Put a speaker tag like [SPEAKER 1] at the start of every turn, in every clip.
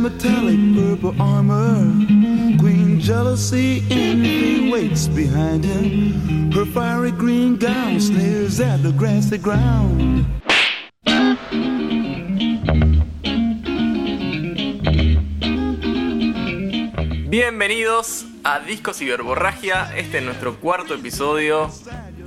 [SPEAKER 1] metallic purple armor. Queen jealousy envy waits behind him. Her fiery green gown sneers at the grassy ground.
[SPEAKER 2] Bienvenidos a Discos y Verborragia. Este es nuestro cuarto episodio.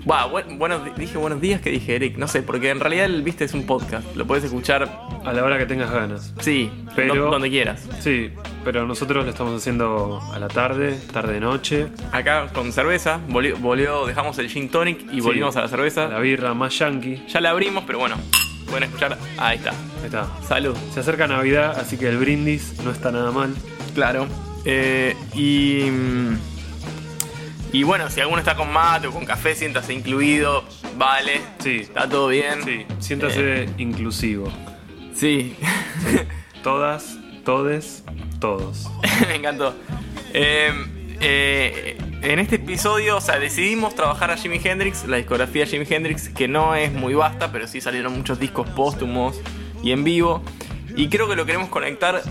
[SPEAKER 2] Buah, bu- buenos, dije buenos días que dije Eric, no sé, porque en realidad el viste es un podcast. Lo puedes escuchar,
[SPEAKER 3] A la hora que tengas ganas.
[SPEAKER 2] sí,
[SPEAKER 3] Pero-
[SPEAKER 2] do- donde quieras.
[SPEAKER 3] Sí, pero nosotros lo estamos haciendo a la tarde, tarde-noche.
[SPEAKER 2] Acá con cerveza, volvió, volvió- dejamos el gin tonic y volvimos a la cerveza.
[SPEAKER 3] La birra más yankee.
[SPEAKER 2] Ya la abrimos, pero bueno, pueden escuchar. Ahí está.
[SPEAKER 3] Ahí está.
[SPEAKER 2] Salud.
[SPEAKER 3] Se acerca Navidad, así que el brindis no está nada mal.
[SPEAKER 2] Claro. Eh, y. Y bueno, si alguno está con mate o con café, siéntase incluido. Vale.
[SPEAKER 3] Sí.
[SPEAKER 2] Está todo bien.
[SPEAKER 3] Sí, siéntase
[SPEAKER 2] Eh.
[SPEAKER 3] inclusivo.
[SPEAKER 2] Sí.
[SPEAKER 3] Todas, todes, todos.
[SPEAKER 2] Me encantó. Eh, eh, en este episodio, o sea, decidimos trabajar a Jimi Hendrix, la discografía de Jimi Hendrix, que no es muy vasta, pero sí salieron muchos discos póstumos y en vivo. Y creo que lo queremos conectar,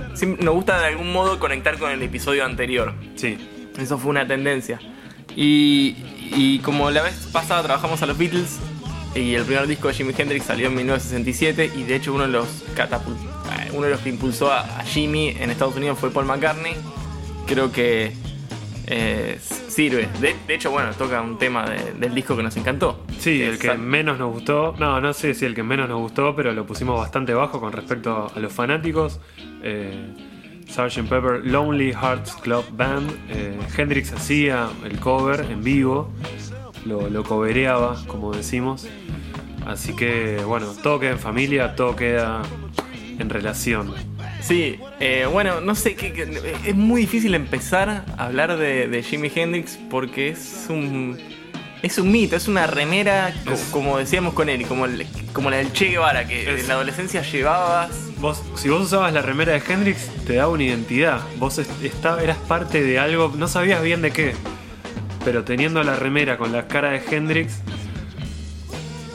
[SPEAKER 2] nos gusta de algún modo conectar con el episodio anterior.
[SPEAKER 3] Sí,
[SPEAKER 2] Eso fue una tendencia. Y, y como la vez pasada trabajamos a los Beatles, y el primer disco de Jimi Hendrix salió en 1967, y de hecho uno de los uno de los que impulsó a, a Jimmy en Estados Unidos fue Paul McCartney. Creo que eh, sirve. De, de hecho, bueno, toca un tema de- del disco que nos encantó.
[SPEAKER 3] sí, el que menos nos gustó. No, no sé si el que menos nos gustó, pero lo pusimos bastante bajo con respecto a los fanáticos. Eh, Sgt. Pepper Lonely Hearts Club Band. Eh, Hendrix hacía el cover en vivo, lo, lo covereaba, como decimos. Así que, bueno, todo queda en familia, todo queda en relación.
[SPEAKER 2] Sí, eh, bueno, no sé, que, que- es muy difícil empezar a hablar de, de Jimi Hendrix porque es un es un mito, es una remera, como decíamos con él, como, el- como la del Che Guevara, que
[SPEAKER 3] Es-
[SPEAKER 2] en la adolescencia llevabas.
[SPEAKER 3] Vos, si vos usabas la remera de Hendrix, te daba una identidad. Vos est- esta- eras parte de algo, no sabías bien de qué. Pero teniendo la remera con la cara de Hendrix,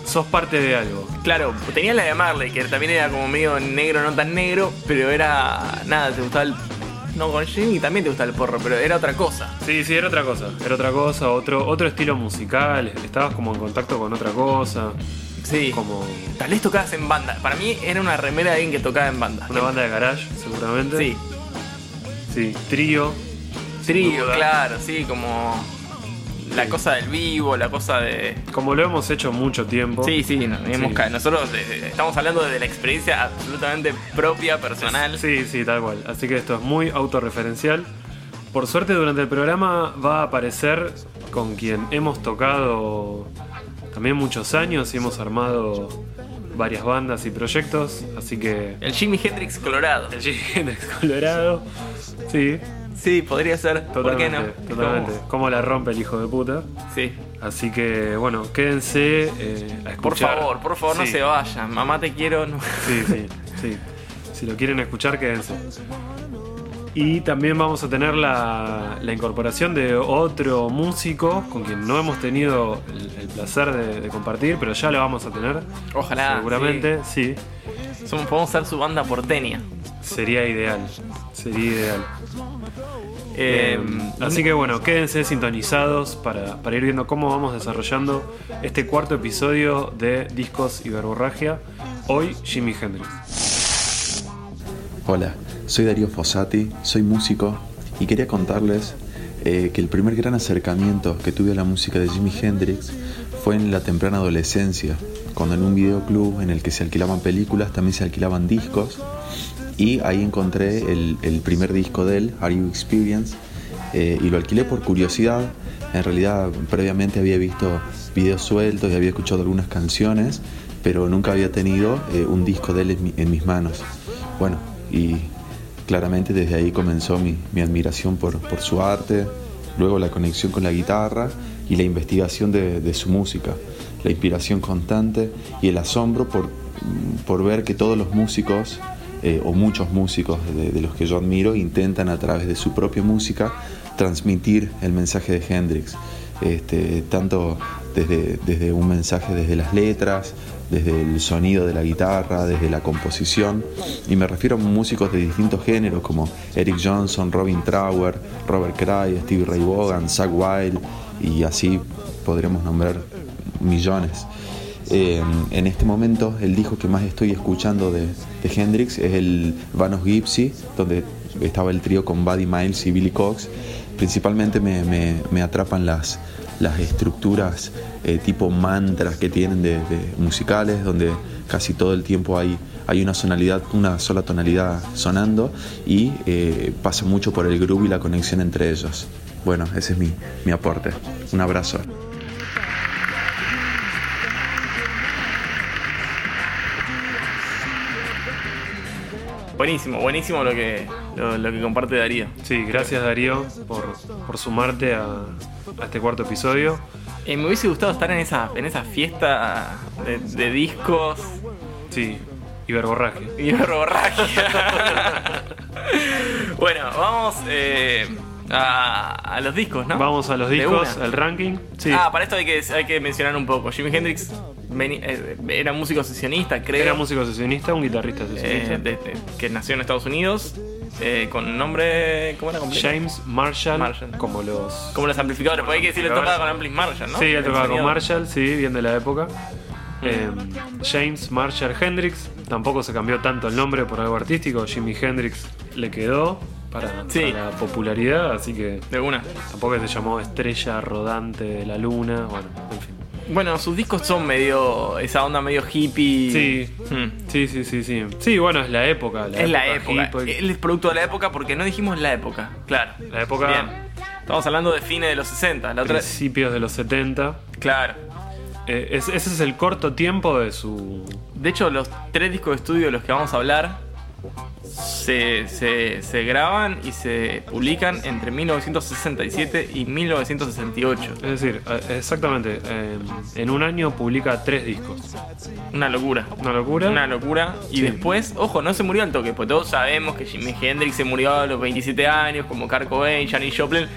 [SPEAKER 3] sos parte de algo.
[SPEAKER 2] Claro, tenía la de Marley, que también era como medio negro, no tan negro, pero era. Nada, te gustaba el. No, con Jimmy también te gustaba el porro, pero era otra cosa.
[SPEAKER 3] Sí, sí, era otra cosa. Era otra cosa, otro, otro estilo musical. Estabas como en contacto con otra cosa.
[SPEAKER 2] Sí.
[SPEAKER 3] Como
[SPEAKER 2] Tal vez tocabas en banda. Para mí era una remera de alguien que tocaba en banda.
[SPEAKER 3] una banda de garage, seguramente.
[SPEAKER 2] Sí.
[SPEAKER 3] Sí, trío.
[SPEAKER 2] Trío, claro, sí, como la
[SPEAKER 3] Sí.
[SPEAKER 2] cosa del vivo, la cosa de...
[SPEAKER 3] Como lo hemos hecho mucho tiempo.
[SPEAKER 2] Sí, sí, no, hemos
[SPEAKER 3] Sí.
[SPEAKER 2] ca- nosotros eh, estamos hablando de la experiencia absolutamente propia, personal.
[SPEAKER 3] Sí, sí, tal cual. Así que esto es muy autorreferencial. Por suerte durante el programa va a aparecer con quien hemos tocado también muchos años y hemos armado varias bandas y proyectos. Así que
[SPEAKER 2] El Jimi Hendrix Colorado.
[SPEAKER 3] el Jimi Hendrix Colorado. Sí,
[SPEAKER 2] Sí, podría ser. ¿Por qué no?
[SPEAKER 3] totalmente. Cómo la rompe el hijo de puta.
[SPEAKER 2] Sí.
[SPEAKER 3] Así que bueno, quédense eh, a
[SPEAKER 2] Por favor, por favor, no se vayan. Mamá te quiero. no.
[SPEAKER 3] Sí, sí, sí. Si lo quieren escuchar, quédense. Y también vamos a tener la, la incorporación de otro músico con quien no hemos tenido el, el placer de, de compartir, pero ya lo vamos a tener.
[SPEAKER 2] Ojalá.
[SPEAKER 3] Seguramente, sí.
[SPEAKER 2] sí. Somos, podemos ser su banda porteña.
[SPEAKER 3] Sería ideal. Sería ideal.
[SPEAKER 2] Eh,
[SPEAKER 3] Eh, así que bueno, quédense sintonizados para, para ir viendo cómo vamos desarrollando este cuarto episodio de Discos y Verborragia. Hoy, Jimi Hendrix.
[SPEAKER 4] Hola, soy Darío Fossati, soy músico y quería contarles eh, que el primer gran acercamiento que tuve a la música de Jimi Hendrix fue en la temprana adolescencia, cuando en un videoclub en el que se alquilaban películas también se alquilaban discos y ahí encontré el, primer disco de él, Are You Experience, eh, y lo alquilé por curiosidad. En realidad previamente había visto videos sueltos y había escuchado algunas canciones, pero nunca había tenido eh, un disco de él en, en mis manos. Bueno, y claramente desde ahí comenzó mi, mi admiración por, por su arte, luego la conexión con la guitarra y la investigación de, su música, la inspiración constante y el asombro por, por ver que todos los músicos, eh, o muchos músicos de, de los que yo admiro, intentan a través de su propia música transmitir el mensaje de Hendrix. Este, tanto desde, desde un mensaje desde las letras, desde el sonido de la guitarra, desde la composición, y me refiero a músicos de distintos géneros como Eric Johnson, Robin Trower, Robert Cray, Stevie Ray Vaughan, Zach Wild, y así podremos nombrar millones. Eh, en este momento el disco que más estoy escuchando de, de Hendrix es el Vanos Gypsy, donde estaba el trío con Buddy Miles y Billy Cox. Principalmente me, me, me atrapan las, las estructuras eh, tipo mantras que tienen de, musicales, donde casi todo el tiempo hay, hay una sonalidad, una sola tonalidad sonando y eh, pasa mucho por el groove y la conexión entre ellos. Bueno, ese es mi, mi aporte. Un abrazo.
[SPEAKER 2] Buenísimo, buenísimo lo que, lo, lo que comparte Darío.
[SPEAKER 3] Sí, gracias Darío por, por sumarte a, a este cuarto episodio.
[SPEAKER 2] Eh, me hubiese gustado estar en esa, en esa fiesta de, de discos
[SPEAKER 3] Sí, y
[SPEAKER 2] verborragia. bueno, vamos eh, a, a los discos, ¿no?
[SPEAKER 3] Vamos a los discos, al ranking. Sí,
[SPEAKER 2] Ah, para esto hay que, hay que mencionar un poco. Jimi Hendrix veni- eh, era músico sesionista, creo.
[SPEAKER 3] era músico sesionista, un guitarrista sesionista.
[SPEAKER 2] eh, de- de- que nació en Estados Unidos. Eh, con nombre. ¿Cómo era completo?
[SPEAKER 3] James Marshall,
[SPEAKER 2] Marshall.
[SPEAKER 3] como los...
[SPEAKER 2] Como los amplificadores, porque hay que decirle tocaba con Amplis Marshall, ¿no?
[SPEAKER 3] Sí, él tocaba con. Marshall, sí, bien de la época. Eh, James Marshall Hendrix, tampoco se cambió tanto el nombre por algo artístico. Jimi Hendrix le quedó para,
[SPEAKER 2] Sí.
[SPEAKER 3] para la popularidad, así que
[SPEAKER 2] De una.
[SPEAKER 3] tampoco se llamó Estrella Rodante de la Luna. Bueno, en fin.
[SPEAKER 2] Bueno, sus discos son medio. esa onda medio hippie.
[SPEAKER 3] Sí,
[SPEAKER 2] Hmm.
[SPEAKER 3] sí, sí, sí, sí. Sí, bueno, es la época.
[SPEAKER 2] Es la época. Él es producto de la época porque no dijimos la época. Claro.
[SPEAKER 3] La época-
[SPEAKER 2] Bien. Estamos hablando de fines de los 60. La otra.
[SPEAKER 3] Principios de los 70.
[SPEAKER 2] Claro.
[SPEAKER 3] Eh, es- ese es el corto tiempo de su.
[SPEAKER 2] De hecho, los tres discos de estudio de los que vamos a hablar se, se, se graban y se publican entre 1967 y 1968.
[SPEAKER 3] Es decir, eh, exactamente, eh, en un año publica tres discos.
[SPEAKER 2] Una locura.
[SPEAKER 3] Una locura.
[SPEAKER 2] Una locura. Y
[SPEAKER 3] Sí.
[SPEAKER 2] después, ojo, no se murió al toque, porque todos sabemos que Jimi Hendrix se murió a los 27 años, como Kurt Cobain, Janis Joplin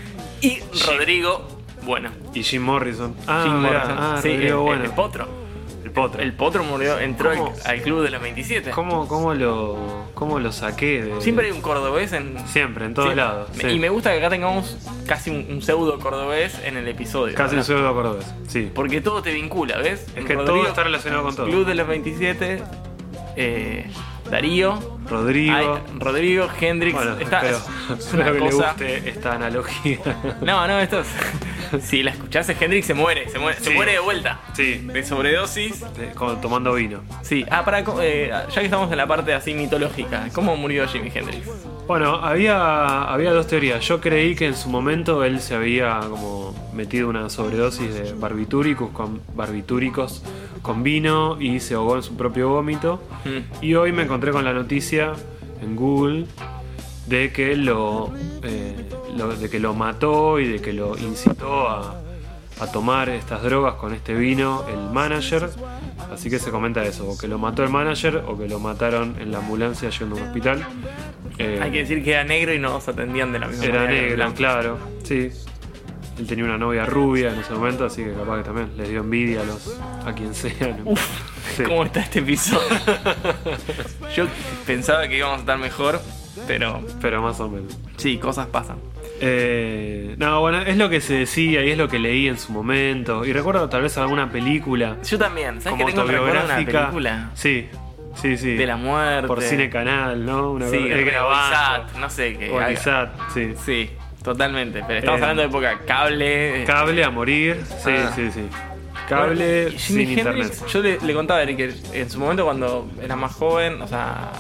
[SPEAKER 2] y Rodrigo, bueno.
[SPEAKER 3] Y Jim Morrison. Ah,
[SPEAKER 2] Jim Morrison.
[SPEAKER 3] ah,
[SPEAKER 2] sí, el,
[SPEAKER 3] Rodrigo
[SPEAKER 2] el-
[SPEAKER 3] Bueno.
[SPEAKER 2] el potro.
[SPEAKER 3] El potro.
[SPEAKER 2] El potro murió, entró al, club de los 27.
[SPEAKER 3] ¿Cómo, cómo, lo, ¿Cómo lo saqué? De...
[SPEAKER 2] Siempre hay un cordobés en.
[SPEAKER 3] Siempre, en todos lados. Sí.
[SPEAKER 2] Y me gusta que acá tengamos casi un, un pseudo cordobés en el episodio.
[SPEAKER 3] Casi un pseudo cordobés. Sí.
[SPEAKER 2] Porque todo te vincula, ¿ves?
[SPEAKER 3] Es que todo está relacionado con todo.
[SPEAKER 2] Club de los 27, eh, Darío,
[SPEAKER 3] Rodrigo.
[SPEAKER 2] ay, Rodrigo, Hendrix.
[SPEAKER 3] bueno,
[SPEAKER 2] está,
[SPEAKER 3] espero,
[SPEAKER 2] es-
[SPEAKER 3] espero
[SPEAKER 2] una
[SPEAKER 3] que le
[SPEAKER 2] cosa-
[SPEAKER 3] guste esta analogía.
[SPEAKER 2] No, no, esto es. si la escuchás, Hendrix se muere, se muere, se
[SPEAKER 3] Sí.
[SPEAKER 2] muere de vuelta.
[SPEAKER 3] sí,
[SPEAKER 2] De sobredosis.
[SPEAKER 3] de- como tomando vino.
[SPEAKER 2] Sí, ah, para, eh, ya que estamos en la parte así mitológica, ¿cómo murió Jimi Hendrix?
[SPEAKER 3] Bueno, había, había dos teorías. Yo creí que en su momento él se había como metido una sobredosis de barbitúricos con, barbitúricos con vino y se ahogó en su propio vómito.
[SPEAKER 2] Mm.
[SPEAKER 3] Y hoy me encontré con la noticia en Google de que lo, eh, lo- de que lo mató y de que lo incitó a, a tomar estas drogas con este vino el manager. Así que se comenta eso, o que lo mató el manager o que lo mataron en la ambulancia yendo a un hospital. Eh,
[SPEAKER 2] Hay que decir que era negro y no se atendían de la misma
[SPEAKER 3] era
[SPEAKER 2] manera. el
[SPEAKER 3] negro,
[SPEAKER 2] blanco.
[SPEAKER 3] claro, sí. Él tenía una novia rubia en ese momento, así que capaz que también les dio envidia a los a quien sea. ¿no? Sí.
[SPEAKER 2] ¿Cómo está este episodio? Yo pensaba que íbamos a estar mejor, pero
[SPEAKER 3] Pero más o menos.
[SPEAKER 2] sí, cosas pasan.
[SPEAKER 3] Eh, no, bueno, es lo que se decía y es lo que leí en su momento. Y recuerdo tal vez alguna película
[SPEAKER 2] Yo también, ¿sabes
[SPEAKER 3] como
[SPEAKER 2] que tengo recuerdo de una
[SPEAKER 3] autobiográfica.
[SPEAKER 2] película?
[SPEAKER 3] Sí, sí, sí.
[SPEAKER 2] De la muerte.
[SPEAKER 3] Por Cine Canal, ¿no? Una
[SPEAKER 2] Sí,
[SPEAKER 3] el.
[SPEAKER 2] ISAT, no sé qué.
[SPEAKER 3] O ISAT, sí.
[SPEAKER 2] Sí, totalmente. Pero estamos
[SPEAKER 3] Eh,
[SPEAKER 2] hablando de época cable.
[SPEAKER 3] Cable a morir, sí,
[SPEAKER 2] Ah.
[SPEAKER 3] sí, sí. Cable
[SPEAKER 2] Bueno,
[SPEAKER 3] sin
[SPEAKER 2] Jimi
[SPEAKER 3] internet.
[SPEAKER 2] Yo le, le contaba a Eric que en su momento cuando era más joven, o sea,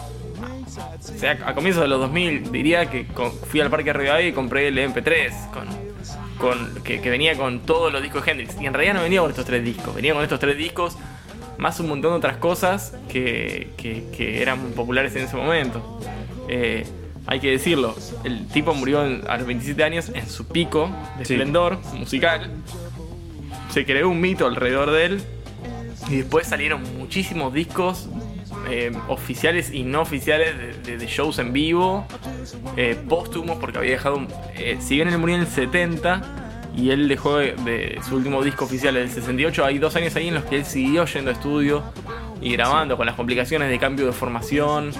[SPEAKER 2] o sea, a comienzos de los 2000, diría que fui al Parque Rivadavia y compré el MP3 con, con, que, que venía con todos los discos de Hendrix. Y en realidad no venía con estos tres discos, venía con estos tres discos más un montón de otras cosas que, que- que eran populares en ese momento. Eh, hay que decirlo, el tipo murió en- a los 27 años en su pico de
[SPEAKER 3] Sí.
[SPEAKER 2] esplendor musical. Se creó un mito alrededor de él y después salieron muchísimos discos eh, oficiales y no oficiales de, de- de shows en vivo, eh, póstumos, porque había dejado. eh, si bien él murió en el 70 y él dejó de, de su último disco oficial en el 68, hay dos años ahí en los que él siguió yendo a estudio y grabando con las complicaciones de cambio de formación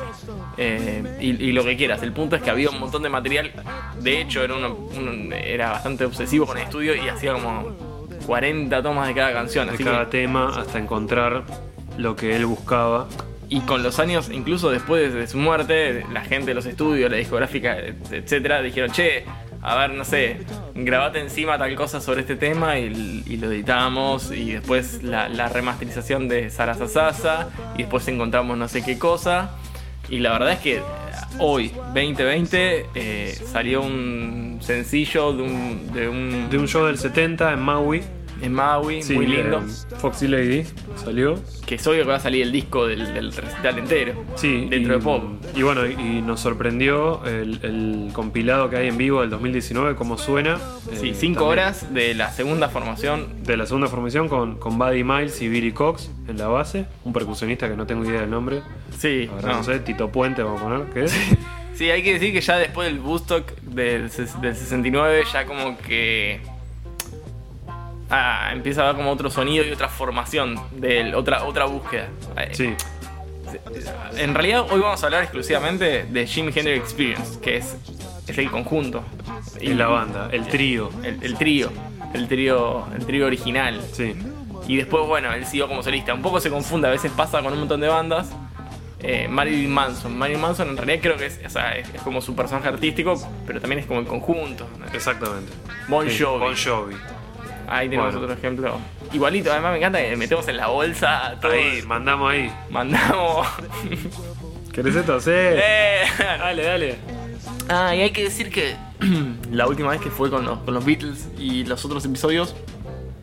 [SPEAKER 2] eh, y, y lo que quieras. El punto es que había un montón de material. De hecho, era, uno- un- era bastante obsesivo con el estudio y hacía como 40 tomas de cada canción.
[SPEAKER 3] de
[SPEAKER 2] así
[SPEAKER 3] cada
[SPEAKER 2] que-
[SPEAKER 3] tema hasta encontrar lo que él buscaba.
[SPEAKER 2] Y con los años, incluso después de su muerte, la gente los estudios, la discográfica, etcétera, dijeron, che, a ver, no sé, grabate encima tal cosa sobre este tema y, lo editamos. Y después la, remasterización de Sarasa Sasa. Y después encontramos no sé qué cosa. Y la verdad es que hoy, 2020, eh, salió un sencillo de un, de un,
[SPEAKER 3] De un show del 70 en Maui.
[SPEAKER 2] En Maui,
[SPEAKER 3] Sí,
[SPEAKER 2] muy lindo.
[SPEAKER 3] Foxy Lady salió.
[SPEAKER 2] Que es obvio que va a salir el disco del, del recital entero.
[SPEAKER 3] Sí,
[SPEAKER 2] dentro
[SPEAKER 3] y,
[SPEAKER 2] de poco.
[SPEAKER 3] Y bueno, y nos sorprendió el, el compilado que hay en vivo del 2019, cómo suena.
[SPEAKER 2] Sí,
[SPEAKER 3] Eh,
[SPEAKER 2] cinco
[SPEAKER 3] también
[SPEAKER 2] horas de la segunda formación.
[SPEAKER 3] De la segunda formación con, con Buddy Miles y Billy Cox en la base. Un percusionista que no tengo idea del nombre.
[SPEAKER 2] Sí,
[SPEAKER 3] verdad
[SPEAKER 2] no.
[SPEAKER 3] no sé, Tito Puente vamos a poner, ¿qué es?
[SPEAKER 2] Sí, hay que decir que ya después del Woodstock del, del 69 ya como que ah, empieza a haber como otro sonido y otra formación, de otra, otra búsqueda. Eh,
[SPEAKER 3] Sí,
[SPEAKER 2] En realidad hoy vamos a hablar exclusivamente de Jimi Hendrix Experience, que es, es el conjunto.
[SPEAKER 3] y la banda, el trío.
[SPEAKER 2] El, el trío, el trío, el trío original.
[SPEAKER 3] Sí,
[SPEAKER 2] Y después, bueno, él siguió como solista. Un poco se confunde, a veces pasa con un montón de bandas. Eh, Marilyn Manson. Marilyn Manson en realidad creo que es, o sea, es, es como su personaje artístico, pero también es como el conjunto. ¿no?
[SPEAKER 3] exactamente.
[SPEAKER 2] Bon
[SPEAKER 3] Sí,
[SPEAKER 2] Jovi.
[SPEAKER 3] Bon Jovi.
[SPEAKER 2] Ahí tenemos
[SPEAKER 3] Bueno.
[SPEAKER 2] otro ejemplo. Igualito, además me encanta que metemos en la bolsa todo.
[SPEAKER 3] Ahí, mandamos ahí.
[SPEAKER 2] Mandamos.
[SPEAKER 3] ¿Querés esto? Sí.
[SPEAKER 2] Eh.
[SPEAKER 3] Dale, dale.
[SPEAKER 2] Ah, y hay que decir que la última vez que fue con los, con los Beatles y los otros episodios,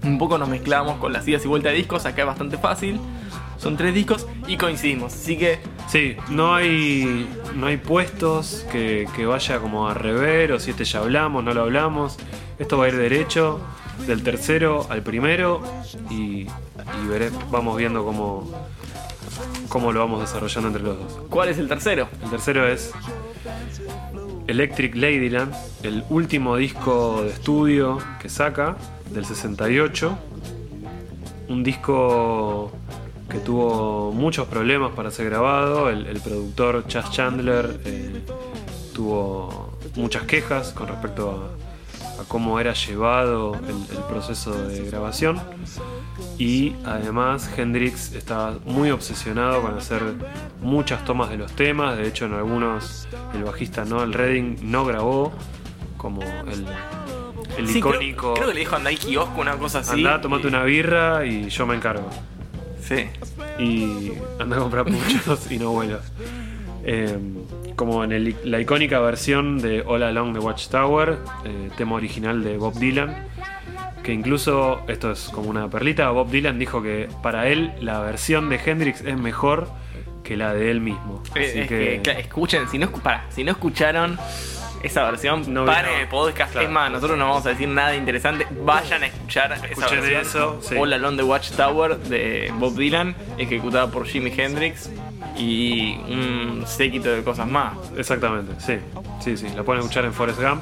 [SPEAKER 2] un poco nos mezclamos con las idas y vueltas de discos. Acá es bastante fácil. Son tres discos y coincidimos. Así que
[SPEAKER 3] Sí, no hay, no hay puestos que, que vaya como a rever o si este ya hablamos, no lo hablamos. Esto va a ir derecho del tercero al primero y, y veré, vamos viendo cómo, cómo lo vamos desarrollando entre los dos.
[SPEAKER 2] ¿cuál es el tercero?
[SPEAKER 3] El tercero es Electric Ladyland, el último disco de estudio que saca del 68. Un disco que tuvo muchos problemas para ser grabado. El, el productor Chas Chandler eh, tuvo muchas quejas con respecto a, a cómo era llevado el, el proceso de grabación. Y además Hendrix estaba muy obsesionado con hacer muchas tomas de los temas. De hecho, en algunos el bajista Noel Redding no grabó como el, el
[SPEAKER 2] Sí, creo-
[SPEAKER 3] icónico.
[SPEAKER 2] Creo, que le dijo anda al kiosco, una cosa así.
[SPEAKER 3] Anda, tomate
[SPEAKER 2] Y-
[SPEAKER 3] una birra y yo me encargo.
[SPEAKER 2] Sí.
[SPEAKER 3] Y anda a comprar puchos y no vuelas. Eh, como en el- la icónica versión de All Along the Watchtower, eh, tema original de Bob Dylan. Que incluso, esto es como una perlita, Bob Dylan dijo que para él la versión de Hendrix es mejor que la de él mismo.
[SPEAKER 2] Eh,
[SPEAKER 3] Así
[SPEAKER 2] es
[SPEAKER 3] que,
[SPEAKER 2] escuchen, si no, pará, si no escucharon esa versión,
[SPEAKER 3] No
[SPEAKER 2] paren
[SPEAKER 3] vino.
[SPEAKER 2] el podcast.
[SPEAKER 3] Claro.
[SPEAKER 2] Es más, nosotros no vamos a decir nada interesante. Vayan a escuchar esa
[SPEAKER 3] Escuchen
[SPEAKER 2] versión.
[SPEAKER 3] eso, sí.
[SPEAKER 2] All Along the Watchtower de Bob Dylan, ejecutada por Jimi Hendrix y un séquito de cosas más.
[SPEAKER 3] Exactamente, sí. Sí, sí. La pueden escuchar en Forrest Gump,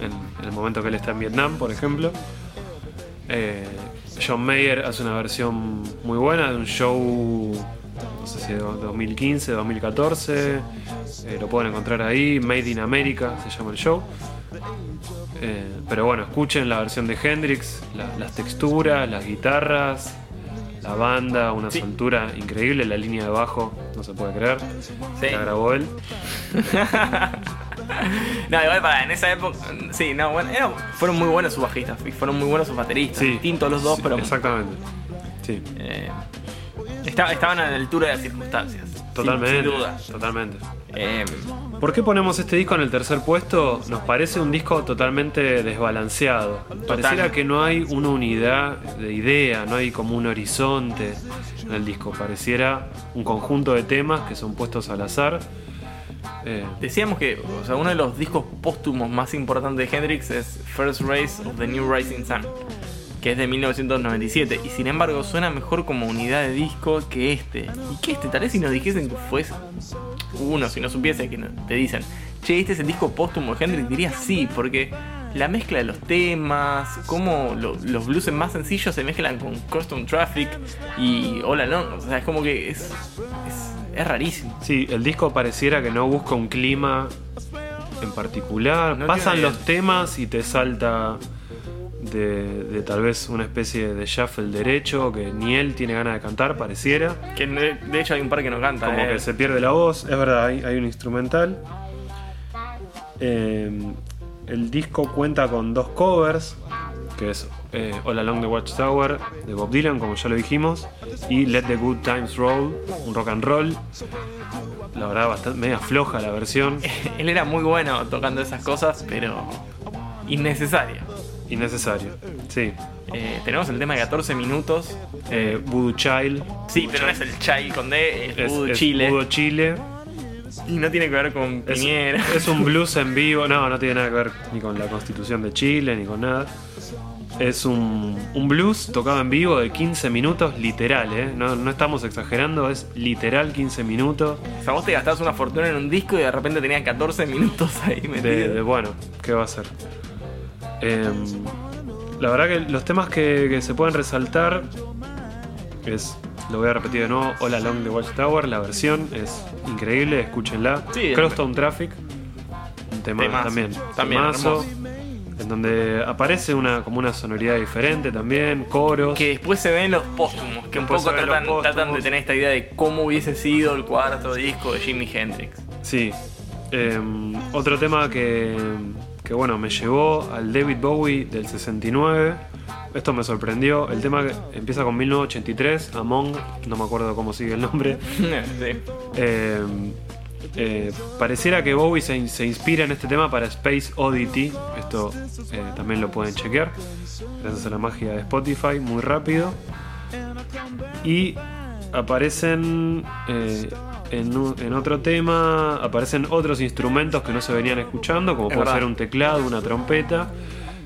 [SPEAKER 3] en, en el momento que él está en Vietnam, por ejemplo. Eh, John Mayer hace una versión muy buena de un show, no sé si de 2015, 2014. Eh, lo pueden encontrar ahí, Made in America se llama el show. Eh, pero bueno, escuchen la versión de Hendrix, la- las texturas, las guitarras, la banda, una
[SPEAKER 2] Sí.
[SPEAKER 3] soltura increíble, la línea de bajo, no se puede creer.
[SPEAKER 2] Sí.
[SPEAKER 3] La grabó él.
[SPEAKER 2] No, igual para en esa época, sí, no, bueno, era- fueron muy buenos sus bajistas y fueron muy buenos sus bateristas.
[SPEAKER 3] Sí.
[SPEAKER 2] Distintos los dos, pero
[SPEAKER 3] Exactamente. Sí,
[SPEAKER 2] eh, esta- estaban a la altura de las circunstancias. sin-
[SPEAKER 3] totalmente.
[SPEAKER 2] Sin, duda.
[SPEAKER 3] Totalmente.
[SPEAKER 2] Eh,
[SPEAKER 3] ¿Por qué ponemos este disco en el tercer puesto? Nos parece un disco totalmente desbalanceado. Pareciera que no hay una unidad de idea, no hay como un horizonte en el disco. Pareciera un conjunto de temas que son puestos al azar. Eh,
[SPEAKER 2] Decíamos que o sea, uno de los discos póstumos más importantes de Hendrix es First Race of the New Rising Sun, que es de 1997, y sin embargo suena mejor como unidad de disco que este. Y que este, tal vez si nos dijesen que fuese uno, si no supiese que no- te dicen, che, este es el disco póstumo de Hendrix, diría sí, porque la mezcla de los temas, cómo lo- los blues más sencillos se mezclan con Custom Traffic y Hola No. O sea, es como que es, es, es rarísimo.
[SPEAKER 3] Sí, el disco pareciera que no busca un clima en particular.
[SPEAKER 2] No
[SPEAKER 3] Pasan los temas y te salta de, de tal vez una especie de shuffle derecho que ni él tiene ganas de cantar, pareciera.
[SPEAKER 2] Que de hecho hay un par que no cantan.
[SPEAKER 3] Como
[SPEAKER 2] eh.
[SPEAKER 3] que se pierde la voz, es verdad, hay, hay un instrumental. Eh, el disco cuenta con dos covers, que es eh, All Along the Watchtower de Bob Dylan, como ya lo dijimos, y Let the Good Times Roll, un rock and roll. La verdad, bastante media floja la versión,
[SPEAKER 2] Él era muy bueno tocando esas cosas, pero innecesaria.
[SPEAKER 3] Innecesario. Sí.
[SPEAKER 2] Eh, tenemos el tema de 14 minutos.
[SPEAKER 3] Eh, Voodoo Child.
[SPEAKER 2] Sí, pero no es el Child con D, es,
[SPEAKER 3] Es,
[SPEAKER 2] Voodoo
[SPEAKER 3] es
[SPEAKER 2] Chile.
[SPEAKER 3] Voodoo Chile.
[SPEAKER 2] Y no tiene que ver con
[SPEAKER 3] Es,
[SPEAKER 2] Piñera.
[SPEAKER 3] es un blues en vivo, no, no tiene nada que ver ni con la constitución de Chile, ni con nada. Es un, un blues tocado en vivo de 15 minutos, literal, ¿eh? no, no estamos exagerando, es literal 15 minutos
[SPEAKER 2] O sea, vos te gastás una fortuna en un disco y de repente tenías 14 minutos ahí
[SPEAKER 3] de,
[SPEAKER 2] metido.
[SPEAKER 3] de, bueno, ¿qué va a ser? Em, la verdad que los temas que, que se pueden resaltar es, lo voy a repetir de nuevo, All Along the Watchtower, la versión es increíble, escúchenla.
[SPEAKER 2] Sí,
[SPEAKER 3] Crosstown Traffic, un tema
[SPEAKER 2] Temazo,
[SPEAKER 3] también,
[SPEAKER 2] también
[SPEAKER 3] temazo, en donde aparece una como una sonoridad diferente también, coros.
[SPEAKER 2] Que después se ven los póstumos, que un poco tratan, tratan de tener esta idea de cómo hubiese sido el cuarto disco de Jimi Hendrix.
[SPEAKER 3] Sí. Em, otro tema que, que, bueno, me llevó al David Bowie del 69. Esto me sorprendió. El tema empieza con 1983, Among, no me acuerdo cómo sigue el nombre.
[SPEAKER 2] sí.
[SPEAKER 3] Em, eh, pareciera que Bowie se, se inspira en este tema para Space Oddity. Esto eh, también lo pueden chequear. Gracias a la magia de Spotify, muy rápido. Y aparecen eh, en, un- en otro tema, aparecen otros instrumentos que no se venían escuchando, como
[SPEAKER 2] Es
[SPEAKER 3] puede
[SPEAKER 2] verdad.
[SPEAKER 3] ser un teclado, una trompeta.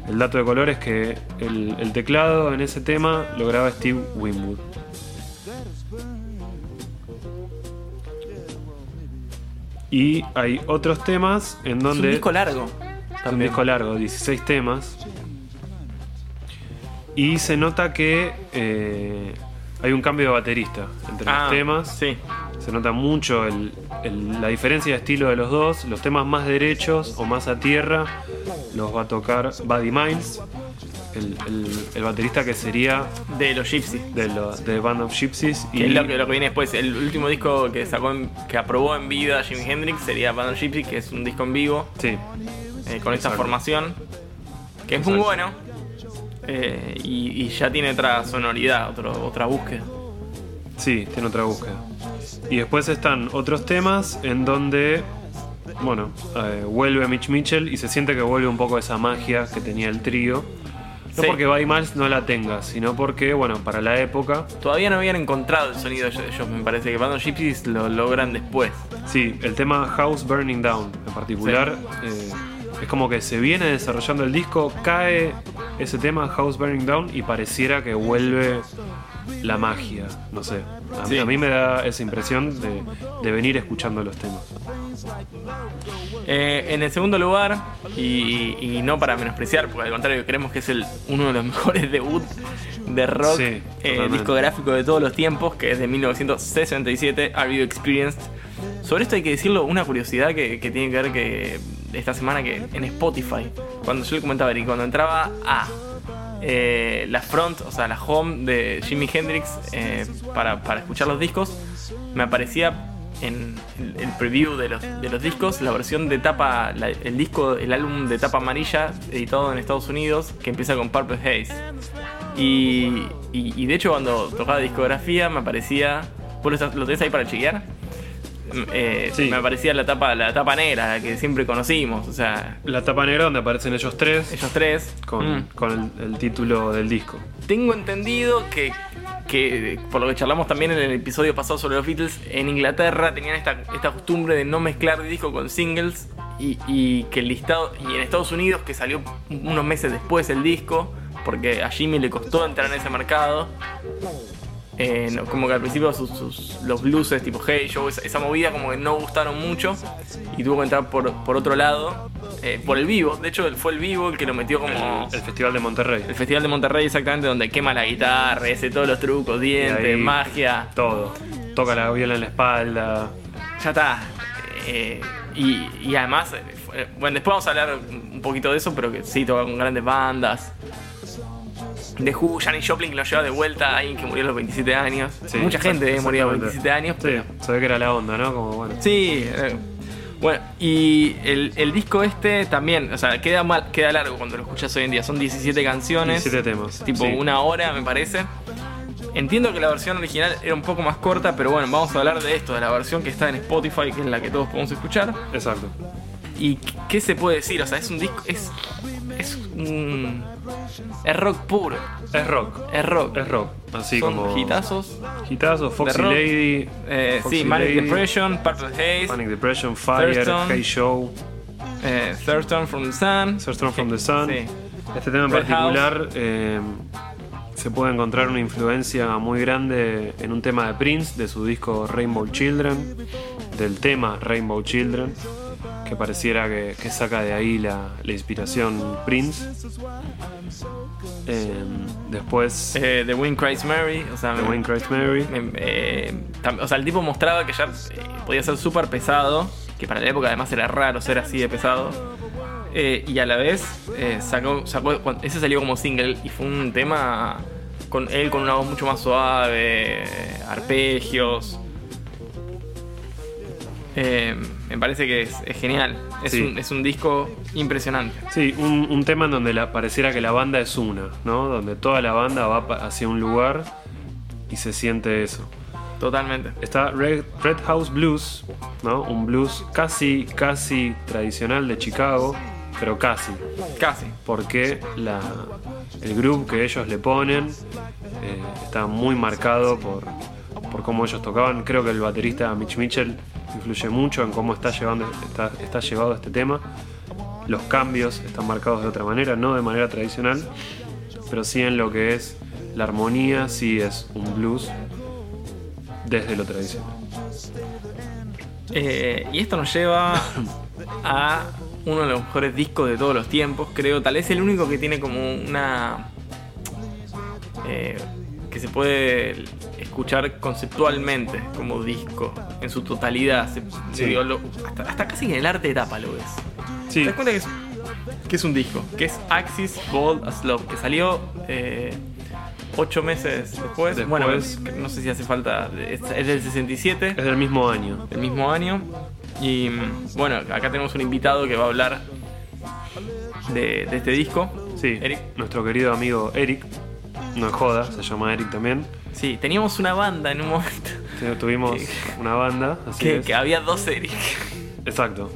[SPEAKER 3] El dato de color es que el, el teclado en ese tema lo graba Steve Winwood. Y hay otros temas en
[SPEAKER 2] Es
[SPEAKER 3] donde...
[SPEAKER 2] un disco largo.
[SPEAKER 3] Es un disco largo, 16 temas. Y se nota que eh, hay un cambio de baterista entre
[SPEAKER 2] Ah,
[SPEAKER 3] los temas.
[SPEAKER 2] Sí.
[SPEAKER 3] Se nota mucho el- el- la diferencia de estilo de los dos. Los temas más derechos o más a tierra los va a tocar Buddy Miles, el, el- baterista que sería
[SPEAKER 2] De los Gypsy.
[SPEAKER 3] de, lo- de Band of Gypsies.
[SPEAKER 2] Que es lo que, lo que viene después. El último disco que sacó en- que aprobó en vida Jimi Hendrix sería Band of Gypsy, que es un disco en vivo
[SPEAKER 3] Sí,
[SPEAKER 2] eh, con esta formación. Que es muy bueno. eh, y, y ya tiene otra sonoridad, otro, otra búsqueda.
[SPEAKER 3] Sí, tiene otra búsqueda. Y después están otros temas en donde, bueno, eh, vuelve Mitch Mitchell y se siente que vuelve un poco esa magia que tenía el trío. No
[SPEAKER 2] Sí.
[SPEAKER 3] porque Buddy Miles no la tenga, sino porque, bueno, para la época,
[SPEAKER 2] Todavía no habían encontrado el sonido de ellos. Me parece que Band of Gypsies lo logran después.
[SPEAKER 3] sí, el tema House Burning Down en particular, eh, es como que se viene desarrollando el disco, cae ese tema House Burning Down y pareciera que vuelve la magia, no sé. A, mí-
[SPEAKER 2] Sí.
[SPEAKER 3] a mí me da esa impresión de, de venir escuchando los temas.
[SPEAKER 2] Eh, en el segundo lugar, y, y no para menospreciar, porque al contrario creemos que es el, uno de los mejores debut de rock
[SPEAKER 3] Sí,
[SPEAKER 2] eh, discográfico de todos los tiempos, que es de 1967, Are You Experienced? Sobre esto hay que decirlo, una curiosidad que, que tiene que ver que esta semana que en Spotify, cuando yo le comentaba Eric, cuando entraba a eh, la front, o sea, la home de Jimi Hendrix eh, para, para escuchar los discos, me aparecía en el, preview de los, de los discos la versión de tapa, el disco, el álbum de tapa amarilla editado en Estados Unidos que empieza con Purple Haze. Y, y- de hecho cuando tocaba discografía me aparecía, ¿vos lo, lo tenés ahí para chequear? Mm, eh,
[SPEAKER 3] Sí.
[SPEAKER 2] Me aparecía la tapa, la tapa negra, la que siempre conocimos, o sea,
[SPEAKER 3] La tapa negra donde aparecen ellos tres
[SPEAKER 2] ellos tres.
[SPEAKER 3] con,
[SPEAKER 2] Mm.
[SPEAKER 3] con el, el título del disco.
[SPEAKER 2] Tengo entendido que, que, por lo que charlamos también en el episodio pasado sobre los Beatles, en Inglaterra tenían esta, esta costumbre de no mezclar disco con singles y, y que el listado, y en Estados Unidos que salió unos meses después el disco, porque a Jimmy le costó entrar en ese mercado, Eh, no, como que al principio sus, sus- los blueses tipo Hey Joe, esa, esa movida como que no gustaron mucho y tuvo que entrar por, por otro lado, eh, por el vivo. De hecho, fue el vivo el que lo metió como
[SPEAKER 3] El Festival de Monterrey.
[SPEAKER 2] el Festival de Monterrey exactamente donde quema la guitarra, ese todos los trucos, dientes,
[SPEAKER 3] ahí-
[SPEAKER 2] magia.
[SPEAKER 3] Todo. Toca la viola en la espalda.
[SPEAKER 2] Ya está. Eh, y, y además, bueno, después vamos a hablar un poquito de eso, pero que sí, toca con grandes bandas. De Who, Janis Joplin que lo lleva de vuelta, alguien que murió a los 27 años.
[SPEAKER 3] Sí,
[SPEAKER 2] Mucha gente
[SPEAKER 3] exact-
[SPEAKER 2] murió a los
[SPEAKER 3] exactamente.
[SPEAKER 2] 27 años,
[SPEAKER 3] Sí,
[SPEAKER 2] pero
[SPEAKER 3] se ve que era la onda, ¿no? Como bueno.
[SPEAKER 2] Sí, eh, bueno, y el, el disco este también, o sea, queda mal, queda largo cuando lo escuchas hoy en día. Son 17 canciones.
[SPEAKER 3] 17 temas.
[SPEAKER 2] Tipo
[SPEAKER 3] sí.
[SPEAKER 2] una hora, me parece. Entiendo que la versión original era un poco más corta, pero bueno, vamos a hablar de esto, de la versión que está en Spotify, que es la que todos podemos escuchar.
[SPEAKER 3] Exacto.
[SPEAKER 2] ¿Y qué- qué se puede decir? O sea, es un disco. Es. Es un. Es rock puro.
[SPEAKER 3] Es rock.
[SPEAKER 2] Es rock.
[SPEAKER 3] Es rock. Así
[SPEAKER 2] Son
[SPEAKER 3] como.
[SPEAKER 2] hitazos.
[SPEAKER 3] Hitazos, Foxy. Lady.
[SPEAKER 2] Eh,
[SPEAKER 3] Foxy
[SPEAKER 2] sí, Manic
[SPEAKER 3] Lady,
[SPEAKER 2] Depression, Purple Haze,
[SPEAKER 3] Panic Depression, Fire,
[SPEAKER 2] Thurston.
[SPEAKER 3] Hey Show,
[SPEAKER 2] eh, Third Turn from the Sun.
[SPEAKER 3] Third Turn from the Sun.
[SPEAKER 2] Sí.
[SPEAKER 3] Este tema en
[SPEAKER 2] Red
[SPEAKER 3] particular eh, se puede encontrar una influencia muy grande en un tema de Prince, de su disco Rainbow Children, del tema Rainbow Children, que pareciera que, que saca de ahí la, la inspiración Prince. Eh, después,
[SPEAKER 2] Eh, The Wind Cries Mary. O sea,
[SPEAKER 3] The Wayne Christ Mary.
[SPEAKER 2] eh, o sea, el tipo mostraba que ya podía ser súper pesado. Que para la época además era raro ser así de pesado. Y a la vez sacó, Ese salió como single y fue un tema con él con una voz mucho más suave, arpegios. Eh, me parece que es, es genial. Es,
[SPEAKER 3] Sí.
[SPEAKER 2] un, es un disco impresionante.
[SPEAKER 3] Sí, un, un tema en donde la, pareciera que la banda es una, ¿no? Donde toda la banda va hacia un lugar y se siente eso.
[SPEAKER 2] Totalmente.
[SPEAKER 3] Está Red, Red House Blues, ¿no? Un blues casi, casi tradicional de Chicago, pero casi.
[SPEAKER 2] Casi.
[SPEAKER 3] Porque la, el groove que ellos le ponen eh, está muy marcado por, por cómo ellos tocaban. Creo que el baterista Mitch Mitchell influye mucho en cómo está, llevando, está, está llevado este tema. Los cambios están marcados de otra manera, no de manera tradicional, pero sí en lo que es la armonía, sí es un blues desde lo tradicional.
[SPEAKER 2] Eh, y esto nos lleva a uno de los mejores discos de todos los tiempos, creo. Tal vez el único que tiene como una. eh, que se puede escuchar conceptualmente como disco en su totalidad. Se-
[SPEAKER 3] Sí.
[SPEAKER 2] digo, lo- hasta, hasta casi en el arte de tapa lo ves.
[SPEAKER 3] Sí,
[SPEAKER 2] ¿Te das cuenta que es, que es un disco? Que es Axis Bold as Love, que salió eh, ocho meses después.
[SPEAKER 3] Después.
[SPEAKER 2] Bueno, que no sé si hace falta. Es, es del 67
[SPEAKER 3] es del mismo año.
[SPEAKER 2] el mismo año. Y bueno, acá tenemos un invitado que va a hablar de, de este disco.
[SPEAKER 3] Sí,
[SPEAKER 2] Eric.
[SPEAKER 3] nuestro querido amigo Eric, no es joda, se llama Eric también.
[SPEAKER 2] Sí, teníamos una banda en un momento
[SPEAKER 3] Tu- Tuvimos
[SPEAKER 2] Sí.
[SPEAKER 3] una banda, así
[SPEAKER 2] que,
[SPEAKER 3] es.
[SPEAKER 2] que había dos Eric.
[SPEAKER 3] Exacto.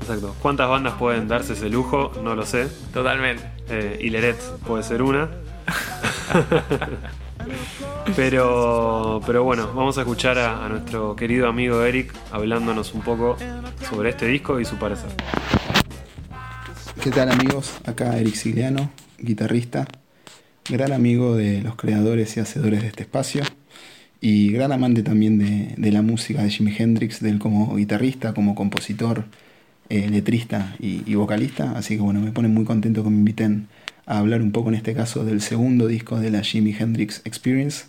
[SPEAKER 3] Exacto. ¿Cuántas bandas pueden darse ese lujo? No lo sé.
[SPEAKER 2] Totalmente.
[SPEAKER 3] Eh, Hileret puede ser una. pero, pero bueno, vamos a escuchar a, a nuestro querido amigo Eric hablándonos un poco sobre este disco y su parecer.
[SPEAKER 5] ¿Qué tal amigos? Acá Eric Sigliano, guitarrista, gran amigo de los creadores y hacedores de este espacio y gran amante también de, la música de Jimi Hendrix, de como guitarrista, como compositor, eh, letrista y, vocalista. Así que bueno, me pone muy contento que me inviten a hablar un poco en este caso del segundo disco de la Jimi Hendrix Experience,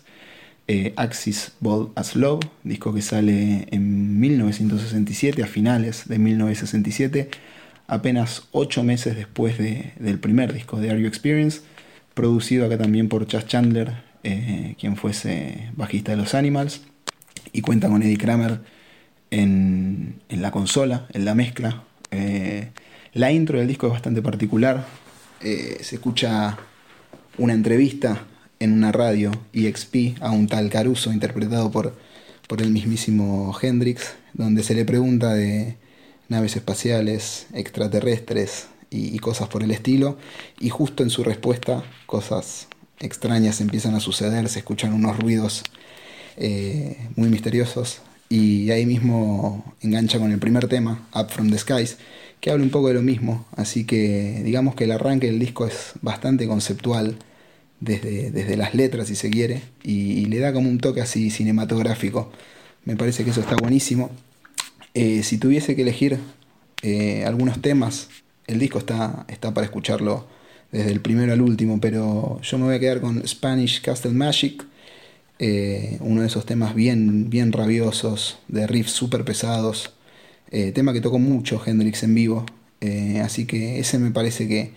[SPEAKER 5] eh, Axis Bold as Love, disco que sale en 1967, a finales de 1967, apenas ocho meses después de- del primer disco de Are You Experience, producido acá también por Chas Chandler, eh, quien fuese bajista de los Animals, y cuenta con Eddie Kramer en, en la consola, en la mezcla. Eh, la intro del disco es bastante particular, eh, se escucha una entrevista en una radio EXP a un tal Caruso interpretado por, por el mismísimo Hendrix, donde se le pregunta de naves espaciales, extraterrestres y, cosas por el estilo, y justo en su respuesta cosas extrañas empiezan a suceder, se escuchan unos ruidos eh, muy misteriosos, y ahí mismo engancha con el primer tema, Up from the Skies, que habla un poco de lo mismo, así que digamos que el arranque del disco es bastante conceptual, desde, desde las letras, si se quiere, y, le da como un toque así cinematográfico. Me parece que eso está buenísimo. Eh, si tuviese que elegir eh, algunos temas, el disco está, está para escucharlo desde el primero al último, pero yo me voy a quedar con Spanish Castle Magic, eh, uno de esos temas bien, bien rabiosos, de riffs súper pesados, tema que tocó mucho Hendrix en vivo, así que ese me parece que,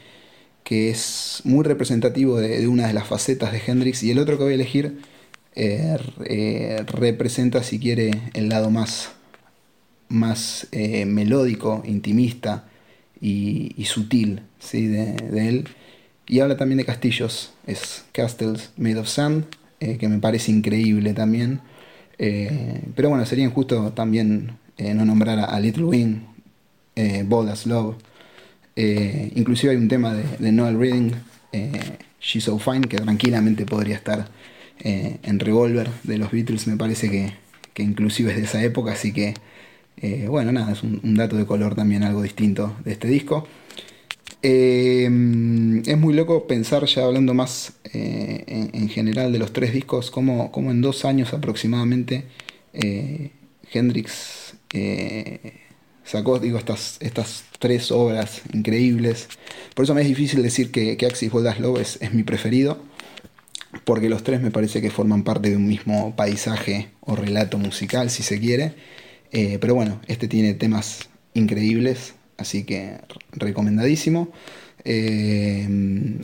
[SPEAKER 5] que es muy representativo de, una de las facetas de Hendrix y el otro que voy a elegir eh, eh, representa si quiere el lado más, más eh, melódico, intimista y, sutil ¿sí? de, él. Y habla también de castillos. Es Castles Made of Sand que me parece increíble también. Pero bueno sería injusto también no nombrar a, Little Wing Bold as Love. Eh, inclusive hay un tema de, Noel Reading, eh, She's So Fine, que tranquilamente podría estar eh, en Revolver de los Beatles, me parece que, inclusive es de esa época, así que bueno, nada, es un, dato de color también algo distinto de este disco. es muy loco pensar, ya hablando más en, general de los tres discos, como, como en dos años aproximadamente Hendrix sacó digo, estas, estas tres obras increíbles. Por eso me es difícil decir que, Axis Bold Love es, mi preferido, porque los tres me parece que forman parte de un mismo paisaje o relato musical, si se quiere. Eh, pero bueno, este tiene temas increíbles, así que recomendadísimo. Eh,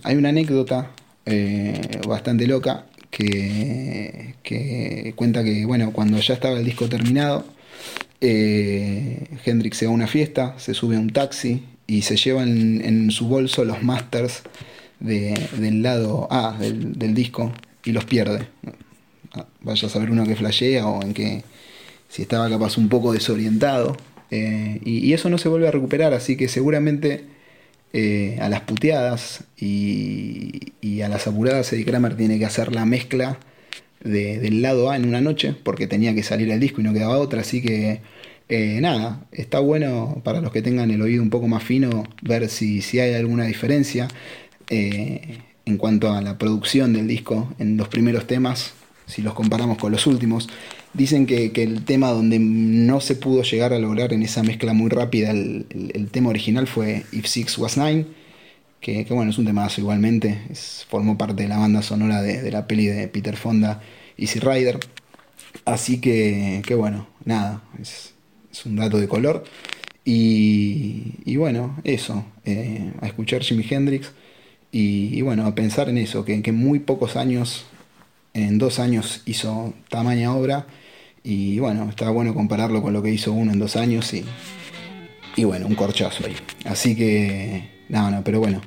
[SPEAKER 5] hay una anécdota eh, bastante loca que, que cuenta que, bueno, cuando ya estaba el disco terminado, Hendrix se va a una fiesta, se sube a un taxi y se lleva en, su bolso los masters del lado A del, disco y los pierde. Vaya a saber uno que flashea o en que si estaba capaz un poco desorientado. Eh, y, eso no se vuelve a recuperar, así que seguramente eh, a las puteadas y, a las apuradas Eddie Kramer tiene que hacer la mezcla del lado A en una noche, porque tenía que salir el disco y no quedaba otra, así que eh, nada, está bueno para los que tengan el oído un poco más fino ver si, si hay alguna diferencia en cuanto a la producción del disco en los primeros temas, si los comparamos con los últimos. Dicen que, el tema donde no se pudo llegar a lograr en esa mezcla muy rápida el, tema original fue If Six Was Nine, que, bueno, es un temazo igualmente, formó parte de la banda sonora de, la peli de Peter Fonda, Easy Rider. Así que, que bueno, nada, es, un dato de color. Y, bueno, eso, eh, a escuchar Jimi Hendrix y, bueno, a pensar en eso, que, en muy pocos años, en dos años hizo tamaña obra y bueno, está bueno compararlo con lo que hizo uno en dos años y, y bueno, un corchazo ahí. Así que, nada, no, pero bueno,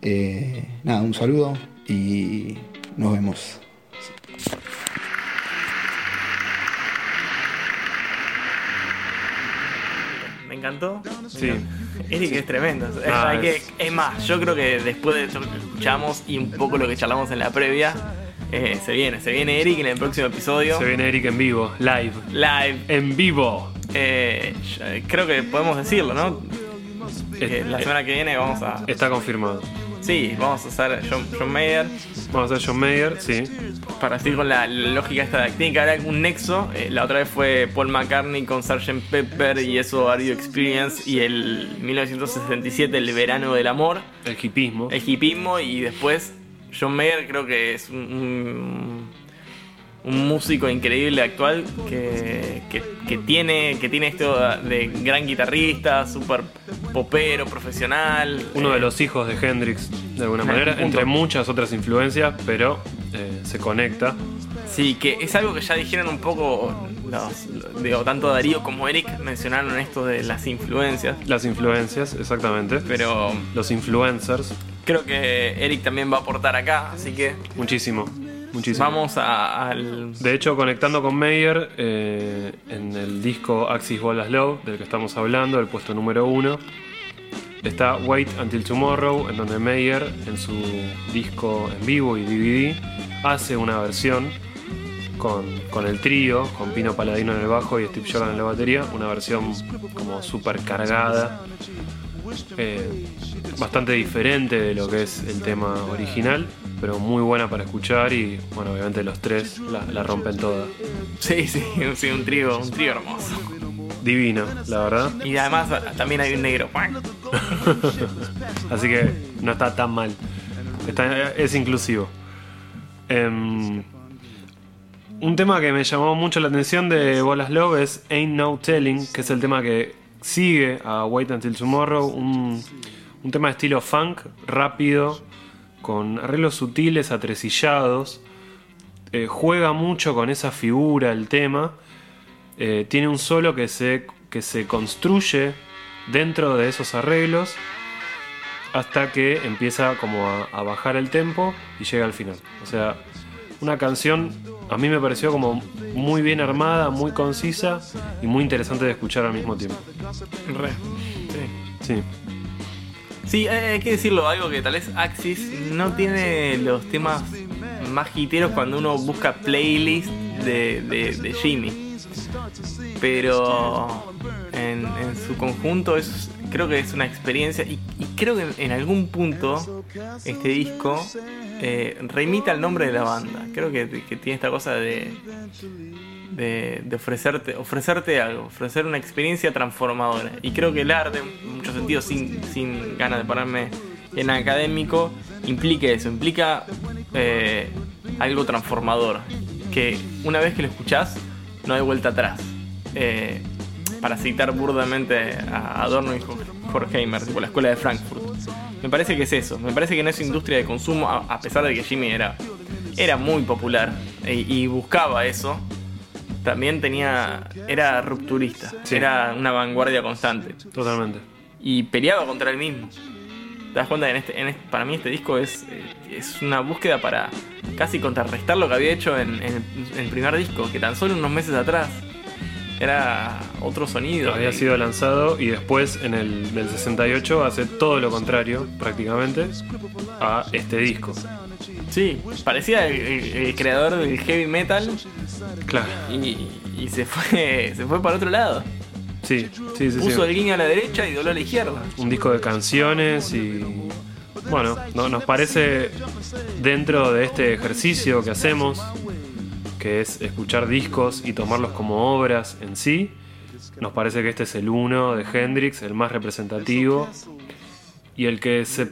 [SPEAKER 5] eh, nada, un saludo y nos vemos.
[SPEAKER 2] encantó. Sí. Eric es tremendo. es... más, yo creo que después de esto que escuchamos y un poco lo que charlamos en la previa, eh, se viene, se viene Eric en el próximo episodio.
[SPEAKER 3] Se viene Eric en vivo, live.
[SPEAKER 2] Live.
[SPEAKER 3] En vivo.
[SPEAKER 2] Eh, creo que podemos decirlo, ¿no? la semana que viene vamos a.
[SPEAKER 3] Está confirmado.
[SPEAKER 2] Sí, vamos a hacer John, Mayer.
[SPEAKER 3] Vamos a hacer John Mayer, sí.
[SPEAKER 2] Para seguir con la, lógica esta, tiene que haber algún nexo. Eh, la otra vez fue Paul McCartney con Sgt. Pepper y eso You Experience y el 1967 El Verano del Amor.
[SPEAKER 3] El hipismo.
[SPEAKER 2] El hipismo y después John Mayer creo que es un un músico increíble actual que, tiene, que tiene esto de gran guitarrista, súper popero, profesional.
[SPEAKER 3] Uno de eh, los hijos de Hendrix, de alguna manera, entre muchas otras influencias, pero eh, se conecta.
[SPEAKER 2] Sí, que es algo que ya dijeron un poco, los, digo, tanto Darío como Eric mencionaron esto de las influencias.
[SPEAKER 3] Las influencias, exactamente.
[SPEAKER 2] Pero
[SPEAKER 3] los influencers.
[SPEAKER 2] Creo que Eric también va a aportar acá, así que...
[SPEAKER 3] Muchísimo. Muchísimo.
[SPEAKER 2] Vamos al.
[SPEAKER 3] De hecho, conectando con Meyer, eh, en el disco Axis Bolas Love, del que estamos hablando, el puesto número uno, está Wait Until Tomorrow, en donde Meyer, en su disco en vivo y DVD, hace una versión con, el trío, con Pino Paladino en el bajo y Steve Jordan en la batería, una versión como súper cargada, eh, bastante diferente de lo que es el tema original pero muy buena para escuchar y bueno, obviamente los tres la, la rompen toda.
[SPEAKER 2] Sí, sí, sí, un trío, un trío hermoso.
[SPEAKER 3] Divino, la verdad.
[SPEAKER 2] Y además también hay un negro.
[SPEAKER 3] Así que no está tan mal. Está- es inclusivo. Em, un tema que me llamó mucho la atención de Bolas Love es Ain't No Telling, que es el tema que sigue a Wait Until Tomorrow. Un, un tema de estilo funk, rápido, con arreglos sutiles, atresillados. Eh, juega mucho con esa figura el tema. Eh, tiene un solo que se, que se construye dentro de esos arreglos hasta que empieza como a, a bajar el tempo y llega al final. O sea, una canción a mí me pareció como muy bien armada, muy concisa y muy interesante de escuchar al mismo tiempo.
[SPEAKER 2] Re. Sí.
[SPEAKER 3] Sí,
[SPEAKER 2] Sí, hay hay que decirlo, algo que tal vez Axis no tiene los temas más hiteros cuando uno busca playlist de, de, de Jimmy. Pero en, en su conjunto es, creo que es una experiencia y, creo que en algún punto este disco eh, remite al nombre de la banda. Creo que, tiene esta cosa de, de, ofrecerte, ofrecerte algo, ofrecer una experiencia transformadora. Y creo que el arte, en muchos sentidos, sin, ganas de ponerme en académico, implica eso, implica eh, algo transformador. Que una vez que lo escuchás, no hay vuelta atrás. Eh, para citar burdamente a Adorno y Horkheimer, tipo la escuela de Frankfurt. Me parece que es eso, me parece que en esa industria de consumo, a, pesar de que Jimmy era, era muy popular y, y buscaba eso, también tenía era rupturista,
[SPEAKER 3] Sí.
[SPEAKER 2] era una vanguardia constante
[SPEAKER 3] totalmente.
[SPEAKER 2] y peleaba contra él mismo. ¿Te das cuenta? En este, en este- para mí este disco es, eh, es una búsqueda para casi contrarrestar lo que había hecho en, en el primer disco, que tan solo unos meses atrás era otro sonido.
[SPEAKER 3] Había sido lanzado y después en el del 68 hace todo lo contrario prácticamente a este disco.
[SPEAKER 2] Sí, parecía el, el- el creador del heavy metal
[SPEAKER 3] Claro,
[SPEAKER 2] y, y se fue se fue para otro lado.
[SPEAKER 3] sí, sí, sí. sí.
[SPEAKER 2] Puso el guiño a la derecha y dobló a la izquierda.
[SPEAKER 3] un disco de canciones y bueno, no- nos parece dentro de este ejercicio que hacemos, que es escuchar discos y tomarlos como obras en sí, nos parece que este es el uno de Hendrix, el más representativo. Y el que se,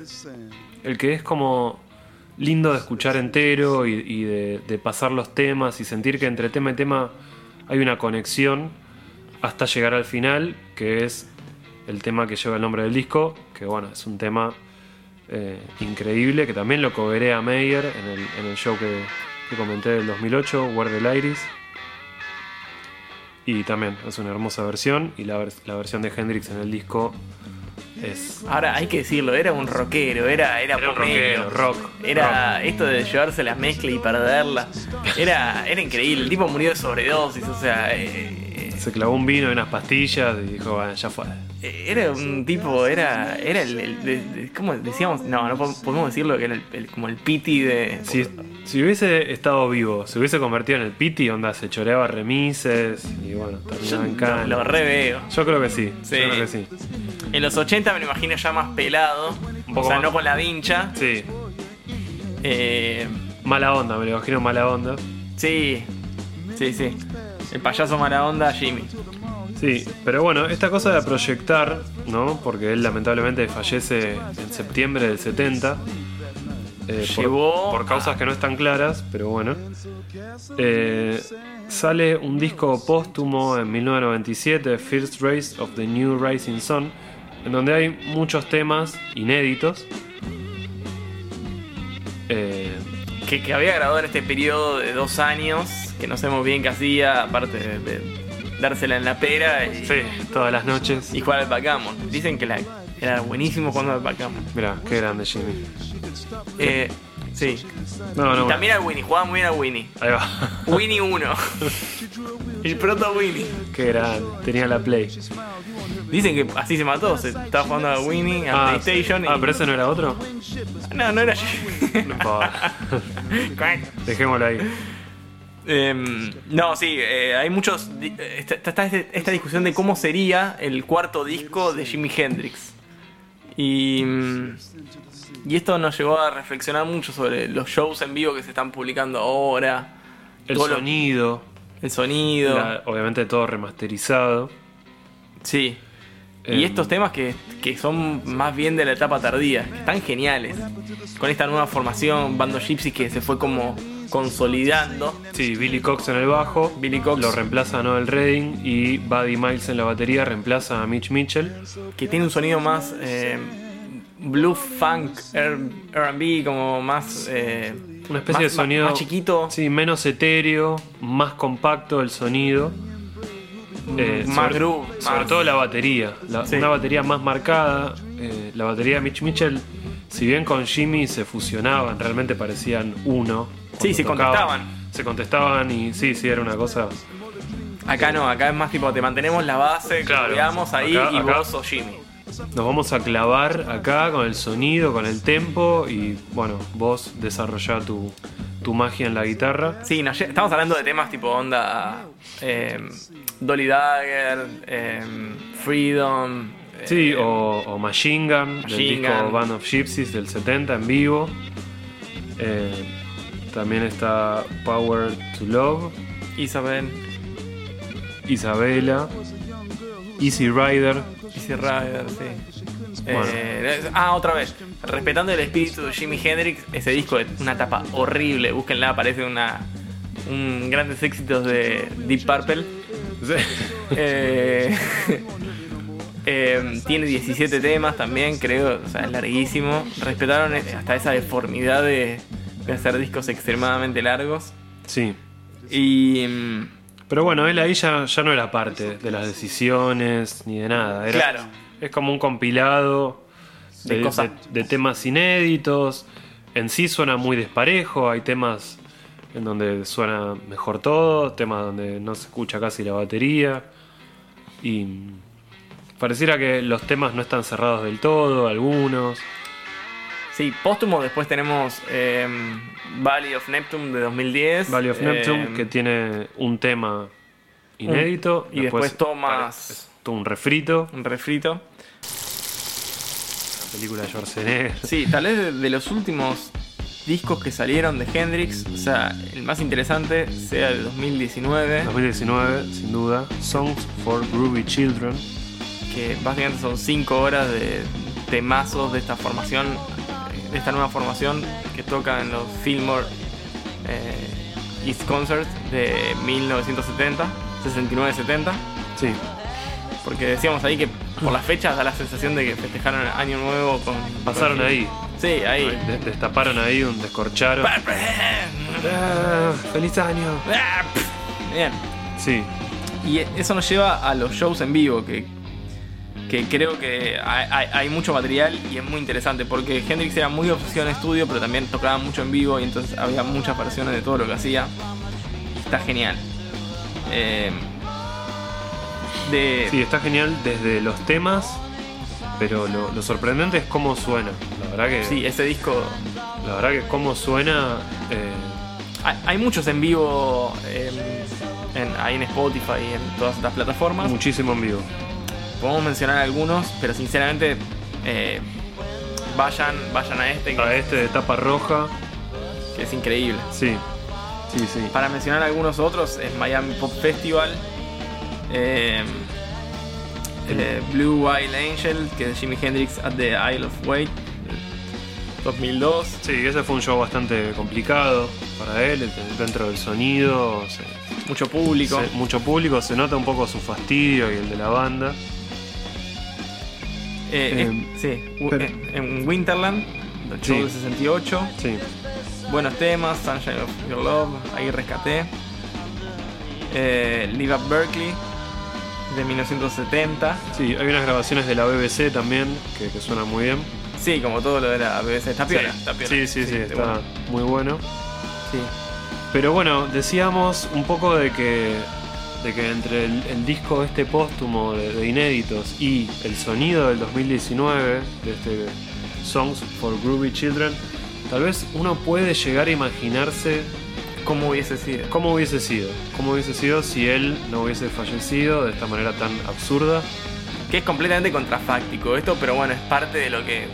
[SPEAKER 3] el que es como lindo de escuchar entero y, de, pasar los temas y sentir que entre tema y tema hay una conexión hasta llegar al final, que es el tema que lleva el nombre del disco, que bueno, es un tema eh, increíble, que también lo coveré a Meyer en el show que, que comenté del 2008, Where the Light Is. Y también es una hermosa versión, y la, la versión de Hendrix en el disco es...
[SPEAKER 2] Ahora hay que decirlo, era un rockero, era, era,
[SPEAKER 3] Era un rockero, rock,
[SPEAKER 2] Era esto de llevarse las mezclas y perderlas. Era, era increíble. El tipo murió de sobredosis, o sea, eh,
[SPEAKER 3] Se clavó un vino y unas pastillas y dijo, bueno, ya fue.
[SPEAKER 2] eh, era un tipo, era, era el, el- ¿cómo decíamos? No, no po- podemos decirlo que era el, como el piti de.
[SPEAKER 3] Si, si hubiese estado vivo, se hubiese convertido en el Piti, onda, se choreaba remises y bueno, terminaba en cana.
[SPEAKER 2] lo, lo re veo.
[SPEAKER 3] Yo creo que sí,
[SPEAKER 2] Sí.
[SPEAKER 3] yo creo que sí.
[SPEAKER 2] En los 80 me lo imagino ya más pelado,
[SPEAKER 3] Un poco
[SPEAKER 2] o sea,
[SPEAKER 3] más.
[SPEAKER 2] no con la vincha.
[SPEAKER 3] Sí,
[SPEAKER 2] Eh,
[SPEAKER 3] mala onda, me lo imagino mala onda.
[SPEAKER 2] sí, sí, sí. El payaso mala onda, Jimmy.
[SPEAKER 3] Sí, pero bueno, esta cosa de proyectar, ¿no? Porque él lamentablemente fallece en septiembre del 70. eh, por-
[SPEAKER 2] Llevó
[SPEAKER 3] por, causas que no están claras, pero bueno. Eh, sale un disco póstumo en 1997, First Race of the New Rising Sun, en donde hay muchos temas inéditos. Eh,
[SPEAKER 2] que, que había grabado en este periodo de dos años, que no sabemos bien qué hacía, aparte de, de dársela en la pera y,
[SPEAKER 3] sí, todas las noches.
[SPEAKER 2] y jugar al backgammon. Dicen que la- era buenísimo jugando al backgammon.
[SPEAKER 3] Mira, qué grande Jimmy.
[SPEAKER 2] Eh, sí.
[SPEAKER 3] No, no,
[SPEAKER 2] y
[SPEAKER 3] bueno,
[SPEAKER 2] también al Winnie, jugaba muy bien al Winnie.
[SPEAKER 3] ahí va.
[SPEAKER 2] Winnie 1. El proto Winnie.
[SPEAKER 3] qué grande, tenía la Play.
[SPEAKER 2] Dicen que así se mató, se estaba jugando a Winnie, a
[SPEAKER 3] Ah,
[SPEAKER 2] PlayStation.
[SPEAKER 3] ah,
[SPEAKER 2] y-
[SPEAKER 3] pero ese no era otro.
[SPEAKER 2] No, no era
[SPEAKER 3] No. Dejémoslo ahí.
[SPEAKER 2] Em, no, sí, eh, hay muchos. Está, está esta discusión de cómo sería el cuarto disco de Jimi Hendrix. Y, mm, y esto nos llevó a reflexionar mucho sobre los shows en vivo que se están publicando ahora.
[SPEAKER 3] El
[SPEAKER 2] lo-
[SPEAKER 3] sonido,
[SPEAKER 2] el sonido.
[SPEAKER 3] la- obviamente todo remasterizado.
[SPEAKER 2] Sí.
[SPEAKER 3] Em.
[SPEAKER 2] Y estos temas que, que son más bien de la etapa tardía, que están geniales. Con esta nueva formación, Bando Gypsy que se fue como consolidando.
[SPEAKER 3] Sí, Billy Cox en el bajo,
[SPEAKER 2] Billy Cox.
[SPEAKER 3] lo reemplaza a Noel Redding y Buddy Miles en la batería reemplaza a Mitch Mitchell.
[SPEAKER 2] que tiene un sonido más eh, blue funk, R&B, como más eh,
[SPEAKER 3] Una especie
[SPEAKER 2] más-
[SPEAKER 3] de sonido
[SPEAKER 2] más, más chiquito,
[SPEAKER 3] Sí, menos etéreo, más compacto el sonido. Eh,
[SPEAKER 2] más
[SPEAKER 3] sobre,
[SPEAKER 2] groove,
[SPEAKER 3] sobre
[SPEAKER 2] más-
[SPEAKER 3] todo la batería. La-
[SPEAKER 2] Sí.
[SPEAKER 3] Una batería más marcada. eh, la batería de Mitch Mitchell, si bien con Jimmy se fusionaban, realmente parecían uno.
[SPEAKER 2] Sí, se
[SPEAKER 3] tocaban.
[SPEAKER 2] contestaban.
[SPEAKER 3] Se contestaban y sí, sí, era una cosa.
[SPEAKER 2] Acá no, acá es más tipo te mantenemos la base,
[SPEAKER 3] Claro.
[SPEAKER 2] cuidamos ahí
[SPEAKER 3] Acá-
[SPEAKER 2] y
[SPEAKER 3] acá-
[SPEAKER 2] vos sos Jimmy.
[SPEAKER 3] Nos vamos a clavar acá con el sonido, con el tempo y bueno, vos desarrollá tu, tu magia en la guitarra.
[SPEAKER 2] Sí, estamos hablando de temas tipo onda eh, Dolly Dagger, eh, Freedom. eh,
[SPEAKER 3] Sí, o, o Machine Gun, del
[SPEAKER 2] Machine
[SPEAKER 3] disco
[SPEAKER 2] Gun.
[SPEAKER 3] Band of Gypsies del 70 en vivo. Eh, también está Power to Love,
[SPEAKER 2] Isabel,
[SPEAKER 3] Isabela, Easy Rider.
[SPEAKER 2] Easy Rider, sí.
[SPEAKER 3] Bueno.
[SPEAKER 2] Eh, ah, otra vez. Respetando el espíritu de Jimi Hendrix, ese disco es una tapa horrible. Búsquenla, parece una, un grandes éxitos de Deep Purple. Eh, eh, tiene 17 temas también, creo. O sea, es larguísimo. Respetaron hasta esa deformidad de, de hacer discos extremadamente largos.
[SPEAKER 3] Sí.
[SPEAKER 2] Y. mm,
[SPEAKER 3] Pero bueno, él ahí ya, ya no era parte de las decisiones ni de nada. Era,
[SPEAKER 2] Claro.
[SPEAKER 3] Es como un compilado
[SPEAKER 2] De
[SPEAKER 3] de,
[SPEAKER 2] cosas.
[SPEAKER 3] de- de temas inéditos. En sí suena muy desparejo. Hay temas en donde suena mejor todo, temas donde no se escucha casi la batería. Y pareciera que los temas no están cerrados del todo, algunos.
[SPEAKER 2] Sí, póstumo. Después tenemos eh, Valley of Neptune de 2010.
[SPEAKER 3] Valley of Neptune,
[SPEAKER 2] eh,
[SPEAKER 3] que tiene un tema inédito.
[SPEAKER 2] y después tomas-
[SPEAKER 3] es todo un refrito.
[SPEAKER 2] Un refrito.
[SPEAKER 3] La película de Schwarzenegger.
[SPEAKER 2] Sí, tal vez de, de los últimos discos que salieron de Hendrix, o sea, el más interesante sea de 2019,
[SPEAKER 3] 2019, sin duda. Songs for Groovy Children.
[SPEAKER 2] que básicamente son 5 horas de temazos de esta formación, de esta nueva formación que toca en los Fillmore eh, East Concerts de 1970, 69-70.
[SPEAKER 3] Sí,
[SPEAKER 2] Porque decíamos ahí que por las fechas da la sensación de que festejaron el Año Nuevo con.
[SPEAKER 3] pasaron
[SPEAKER 2] con-
[SPEAKER 3] ahí.
[SPEAKER 2] Sí, ahí.
[SPEAKER 3] De- Destaparon ahí un descorcharon. Ah, ¡Feliz año!
[SPEAKER 2] Bien.
[SPEAKER 3] Sí,
[SPEAKER 2] Y eso nos lleva a los shows en vivo, que, que creo que hay, mucho material y es muy interesante, porque Hendrix era muy obsesión en estudio, pero también tocaba mucho en vivo y entonces había muchas versiones de todo lo que hacía. Está genial. Eh, de,
[SPEAKER 3] sí, está genial desde los temas, pero lo, lo sorprendente es cómo suena. La verdad que,
[SPEAKER 2] sí, ese disco...
[SPEAKER 3] la verdad que cómo suena. eh,
[SPEAKER 2] Hay, hay muchos en vivo en, en- ahí en Spotify y en todas estas plataformas.
[SPEAKER 3] muchísimo en vivo.
[SPEAKER 2] Podemos mencionar algunos, pero sinceramente eh, vayan, vayan a este que,
[SPEAKER 3] A este de tapa roja,
[SPEAKER 2] que es increíble.
[SPEAKER 3] sí, sí, sí.
[SPEAKER 2] Para mencionar algunos otros, es Miami Pop Festival, eh, eh, Blue Wild Angel, que es Jimi Hendrix at the Isle of Wight, eh, 2002.
[SPEAKER 3] Sí, ese fue un show bastante complicado para él, dentro del sonido, se-
[SPEAKER 2] Mucho público.
[SPEAKER 3] se- mucho público, se nota un poco su fastidio y el de la banda.
[SPEAKER 2] Eh,
[SPEAKER 3] Eh,
[SPEAKER 2] sí,
[SPEAKER 3] pero-
[SPEAKER 2] en- Winterland, el show
[SPEAKER 3] Sí.
[SPEAKER 2] de 68.
[SPEAKER 3] Sí,
[SPEAKER 2] Buenos temas, Sunshine of Your Love, ahí rescaté. Eh, Live at Berkeley, de 1970.
[SPEAKER 3] sí, hay unas grabaciones de la BBC también que, que suenan muy bien.
[SPEAKER 2] Sí, como todo lo de la BBC. Está piola,
[SPEAKER 3] sí,
[SPEAKER 2] está piola.
[SPEAKER 3] sí, sí, sí, está
[SPEAKER 2] bueno.
[SPEAKER 3] muy bueno.
[SPEAKER 2] Sí.
[SPEAKER 3] Pero bueno, decíamos un poco de que, de que entre el, el disco este póstumo de, de inéditos y el sonido del 2019, de este Songs for Groovy Children, tal vez uno puede llegar a imaginarse
[SPEAKER 2] ¿Cómo hubiese sido?
[SPEAKER 3] cómo hubiese sido. Cómo hubiese sido si él no hubiese fallecido de esta manera tan absurda.
[SPEAKER 2] Que es completamente contrafáctico esto, pero bueno, es parte de lo que.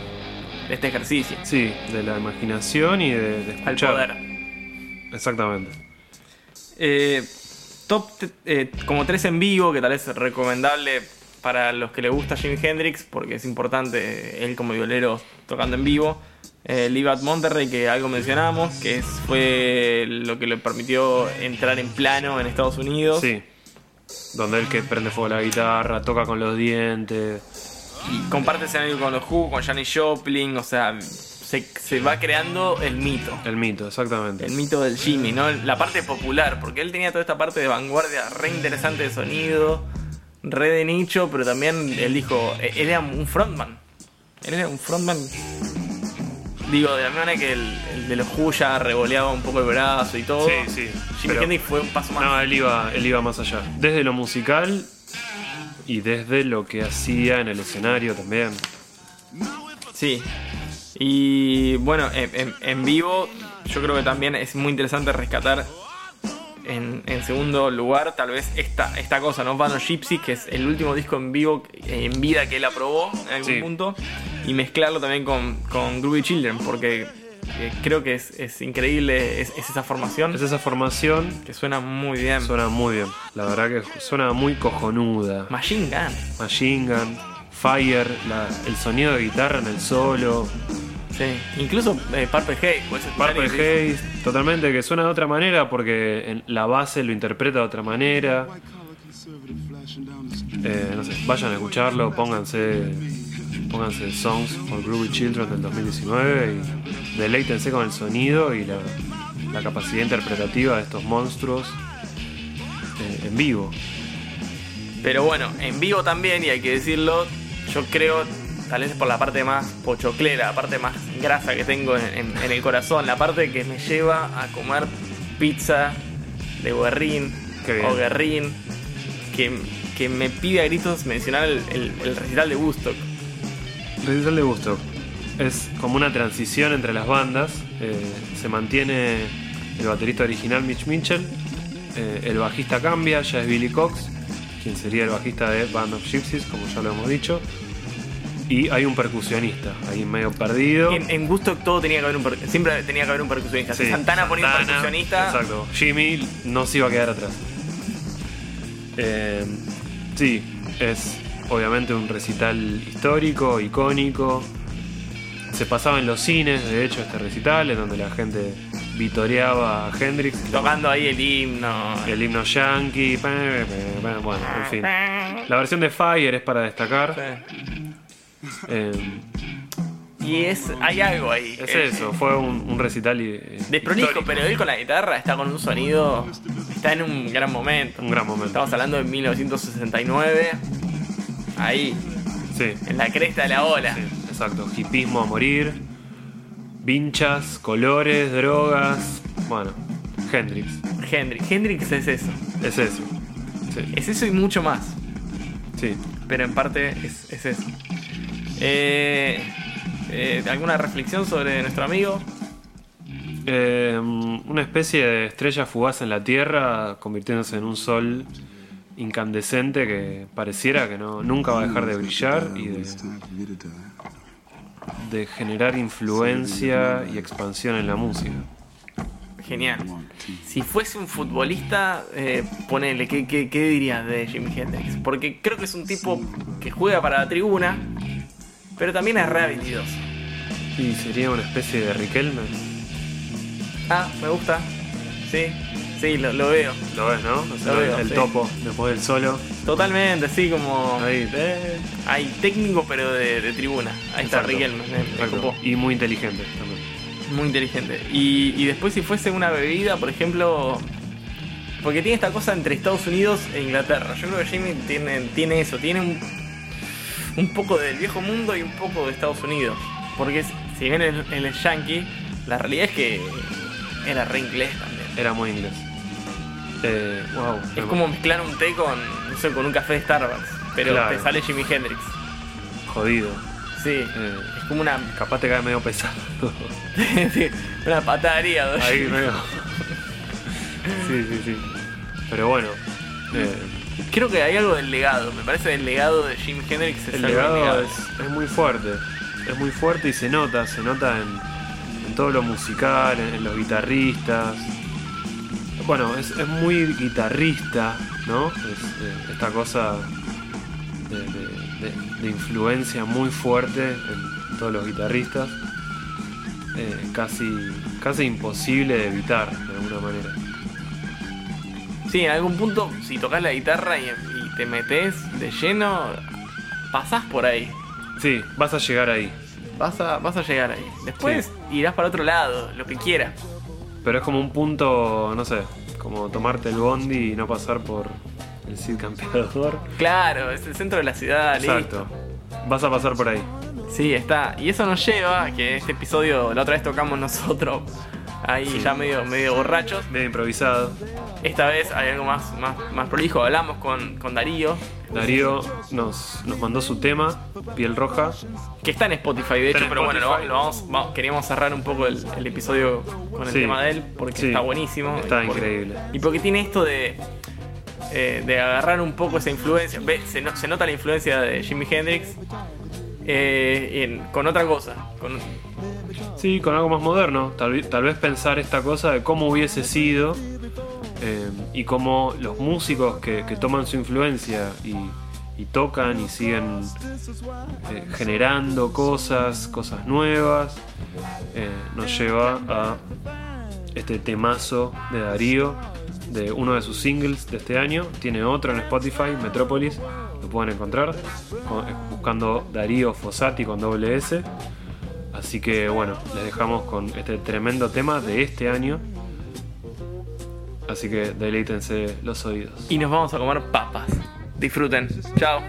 [SPEAKER 2] de este ejercicio.
[SPEAKER 3] Sí, de la imaginación y de, de
[SPEAKER 2] Al
[SPEAKER 3] escuchar.
[SPEAKER 2] poder.
[SPEAKER 3] Exactamente.
[SPEAKER 2] Eh, top eh, como tres en vivo, que tal vez es recomendable para los que le gusta Jimi Hendrix, porque es importante él como violero tocando en vivo. Eh, Live at Monterrey, que algo mencionamos, que es- fue lo que le permitió entrar en plano en Estados Unidos.
[SPEAKER 3] Sí. Donde él que prende fuego la guitarra, toca con los dientes.
[SPEAKER 2] Y comparte escenario con los Who, con Janis Joplin, o sea, se, se va creando el mito.
[SPEAKER 3] El mito, exactamente.
[SPEAKER 2] El mito del Jimmy, ¿no? La parte popular, porque él tenía toda esta parte de vanguardia re interesante de sonido, re de nicho, pero también él dijo, eh, él era un frontman. Él era un frontman. Digo, de la misma manera que el, el de los revoleaba un poco el brazo y todo.
[SPEAKER 3] Sí, sí.
[SPEAKER 2] Jimmy
[SPEAKER 3] Pero-
[SPEAKER 2] Hendrix fue un paso más.
[SPEAKER 3] No, él iba, él iba más allá. Desde lo musical y desde lo que hacía en el escenario también.
[SPEAKER 2] Sí. Y bueno, en, en- en vivo yo creo que también es muy interesante rescatar en, en segundo lugar tal vez esta, esta cosa, ¿no? Band of Gypsy, que es el último disco en vivo, en vida que él aprobó en algún
[SPEAKER 3] Sí.
[SPEAKER 2] punto. Y mezclarlo también con, con Groovy Children, porque eh, creo que es, es increíble es, es esa formación
[SPEAKER 3] Es esa formación.
[SPEAKER 2] que suena muy bien.
[SPEAKER 3] Suena muy bien. La verdad que suena muy cojonuda.
[SPEAKER 2] Machine Gun.
[SPEAKER 3] Machine Gun, Fire, la- el sonido de guitarra en el solo.
[SPEAKER 2] Sí. Incluso eh, Purple Haze.
[SPEAKER 3] Purple Haze, totalmente, que suena de otra manera porque en la base lo interpreta de otra manera. Eh, no sé, vayan a escucharlo, pónganse, pónganse Songs for Groovy Children del 2019 y deleítense con el sonido y la, la capacidad interpretativa de estos monstruos eh, en vivo.
[SPEAKER 2] Pero bueno, en vivo también, y hay que decirlo, yo creo, tal vez por la parte más pochoclera, la parte más grasa que tengo en, en- en el corazón, la parte que me lleva a comer pizza de guerrín o guerrín, que, que me pide a gritos mencionar el, el- el recital de Woodstock.
[SPEAKER 3] Recital de Woodstock es como una transición entre las bandas. eh, se mantiene el baterista original Mitch Mitchell. eh, el bajista cambia, ya es Billy Cox, quien sería el bajista de Band of Gypsies, como ya lo hemos dicho. Y hay un percusionista ahí medio perdido.
[SPEAKER 2] En, en Woodstock todo tenía que haber un per- siempre tenía que haber un percusionista. Si Santana ponía un percusionista.
[SPEAKER 3] Exacto. Jimmy no se iba a quedar atrás. Eh, sí, es obviamente un recital histórico, icónico. Se pasaba en los cines, de hecho, este recital, en donde la gente vitoreaba a Hendrix.
[SPEAKER 2] Tocando ahí el himno.
[SPEAKER 3] El himno yankee. Bueno, en fin. La versión de Fire es para destacar.
[SPEAKER 2] Sí.
[SPEAKER 3] Eh,
[SPEAKER 2] Y es, hay algo ahí.
[SPEAKER 3] es eso, fue un, un recital eh,
[SPEAKER 2] Desprolijo, pero él con la guitarra está con un sonido. Está en un gran momento.
[SPEAKER 3] Un gran momento.
[SPEAKER 2] Estamos hablando de 1969. Ahí,
[SPEAKER 3] Sí.
[SPEAKER 2] en la cresta de la ola.
[SPEAKER 3] Sí, exacto. Hipismo a morir. Vinchas, colores, drogas. Bueno, Hendrix.
[SPEAKER 2] Hendrix. Hendrix es eso.
[SPEAKER 3] Es eso. Sí.
[SPEAKER 2] Es eso y mucho más.
[SPEAKER 3] sí.
[SPEAKER 2] Pero en parte es, es eso. Eh, eh, ¿Alguna reflexión sobre nuestro amigo?
[SPEAKER 3] Eh, una especie de estrella fugaz en la Tierra, convirtiéndose en un sol incandescente que pareciera que no, nunca va a dejar de brillar y de, de generar influencia y expansión en la música.
[SPEAKER 2] Genial. Si fuese un futbolista, eh, ponele, ¿qué, qué, qué dirías de Jimi Hendrix? Porque creo que es un tipo que juega para la tribuna, pero también es re habilidoso.
[SPEAKER 3] Y sería una especie de Riquelme.
[SPEAKER 2] Ah, me gusta. Sí, sí, lo, lo veo.
[SPEAKER 3] Lo ves, ¿no? O sea,
[SPEAKER 2] Lo veo,
[SPEAKER 3] el
[SPEAKER 2] sí.
[SPEAKER 3] topo después del solo.
[SPEAKER 2] Totalmente, así como.
[SPEAKER 3] Ahí, eh,
[SPEAKER 2] Hay técnico, pero de, de tribuna. Ahí está
[SPEAKER 3] Exacto.
[SPEAKER 2] Riquelme, me- me
[SPEAKER 3] exacto.
[SPEAKER 2] copó.
[SPEAKER 3] Y muy inteligente también.
[SPEAKER 2] Muy inteligente. Y, y después, si fuese una bebida, por ejemplo. Porque tiene esta cosa entre Estados Unidos e Inglaterra. Yo creo que Jimmy tiene, tiene eso. Tiene un, un poco del viejo mundo y un poco de Estados Unidos. Porque si bien él, él es yankee, la realidad es que era re inglés también.
[SPEAKER 3] Era muy inglés. Eh, wow.
[SPEAKER 2] Es como mezclar un té con, no sé, con un café de Starbucks. Pero
[SPEAKER 3] Claro.
[SPEAKER 2] te sale Jimi Hendrix.
[SPEAKER 3] jodido.
[SPEAKER 2] Sí.
[SPEAKER 3] Eh,
[SPEAKER 2] Es como una,
[SPEAKER 3] capaz te cae medio pesado.
[SPEAKER 2] sí, una patada de hígado.
[SPEAKER 3] Ahí medio. Sí, sí, sí. Pero bueno. eh,
[SPEAKER 2] creo que hay algo del legado. Me parece el legado de Jimi Hendrix es
[SPEAKER 3] El legado es, es muy fuerte. Es muy fuerte y se nota, se nota en, en todo lo musical, en, en los guitarristas. Bueno, es, es muy guitarrista, ¿no? Es, eh, esta cosa de, de- de- de influencia muy fuerte en todos los guitarristas. Eh, casi, casi imposible de evitar, de alguna manera.
[SPEAKER 2] Sí, en algún punto, si tocas la guitarra y, y te metes de lleno, pasás por ahí.
[SPEAKER 3] Sí, vas a llegar ahí.
[SPEAKER 2] Vas a, vas a llegar ahí. Después irás para otro lado, lo que quieras.
[SPEAKER 3] Pero es como un punto, no sé, como tomarte el bondi y no pasar por el Cid Campeador.
[SPEAKER 2] Claro, es el centro de la ciudad,
[SPEAKER 3] Exacto.
[SPEAKER 2] listo.
[SPEAKER 3] Vas a pasar por ahí.
[SPEAKER 2] Sí, está. Y eso nos lleva a que este episodio la otra vez tocamos nosotros. Ahí
[SPEAKER 3] Sí.
[SPEAKER 2] ya medio, medio borrachos.
[SPEAKER 3] Medio improvisado.
[SPEAKER 2] Esta vez hay algo más, más, más prolijo. Hablamos con, con Darío,
[SPEAKER 3] Darío nos, nos mandó su tema, Piel Roja.
[SPEAKER 2] que está en Spotify de
[SPEAKER 3] Está
[SPEAKER 2] hecho, pero bueno, lo, vamos, vamos- queríamos cerrar un poco el, el episodio con el
[SPEAKER 3] Sí.
[SPEAKER 2] tema de él, porque
[SPEAKER 3] Sí.
[SPEAKER 2] está buenísimo.
[SPEAKER 3] Está
[SPEAKER 2] Y
[SPEAKER 3] increíble.
[SPEAKER 2] Y porque tiene esto de, eh, de agarrar un poco esa influencia. Ve, se, no- se nota la influencia de Jimi Hendrix eh, en- con otra cosa. Con,
[SPEAKER 3] Sí, con algo más moderno. Tal, vez- pensar esta cosa de cómo hubiese sido eh, y cómo los músicos que, toman su influencia y, tocan y siguen eh, generando cosas, cosas nuevas, eh, nos lleva a este temazo de Darío, de uno de sus singles de este año. Tiene otro en Spotify, Metrópolis, lo pueden encontrar con- buscando Darío Fossati con doble S. Así que bueno, les dejamos con este tremendo tema de este año. Así que deleítense los oídos.
[SPEAKER 2] y nos vamos a comer papas. Disfruten. Chao.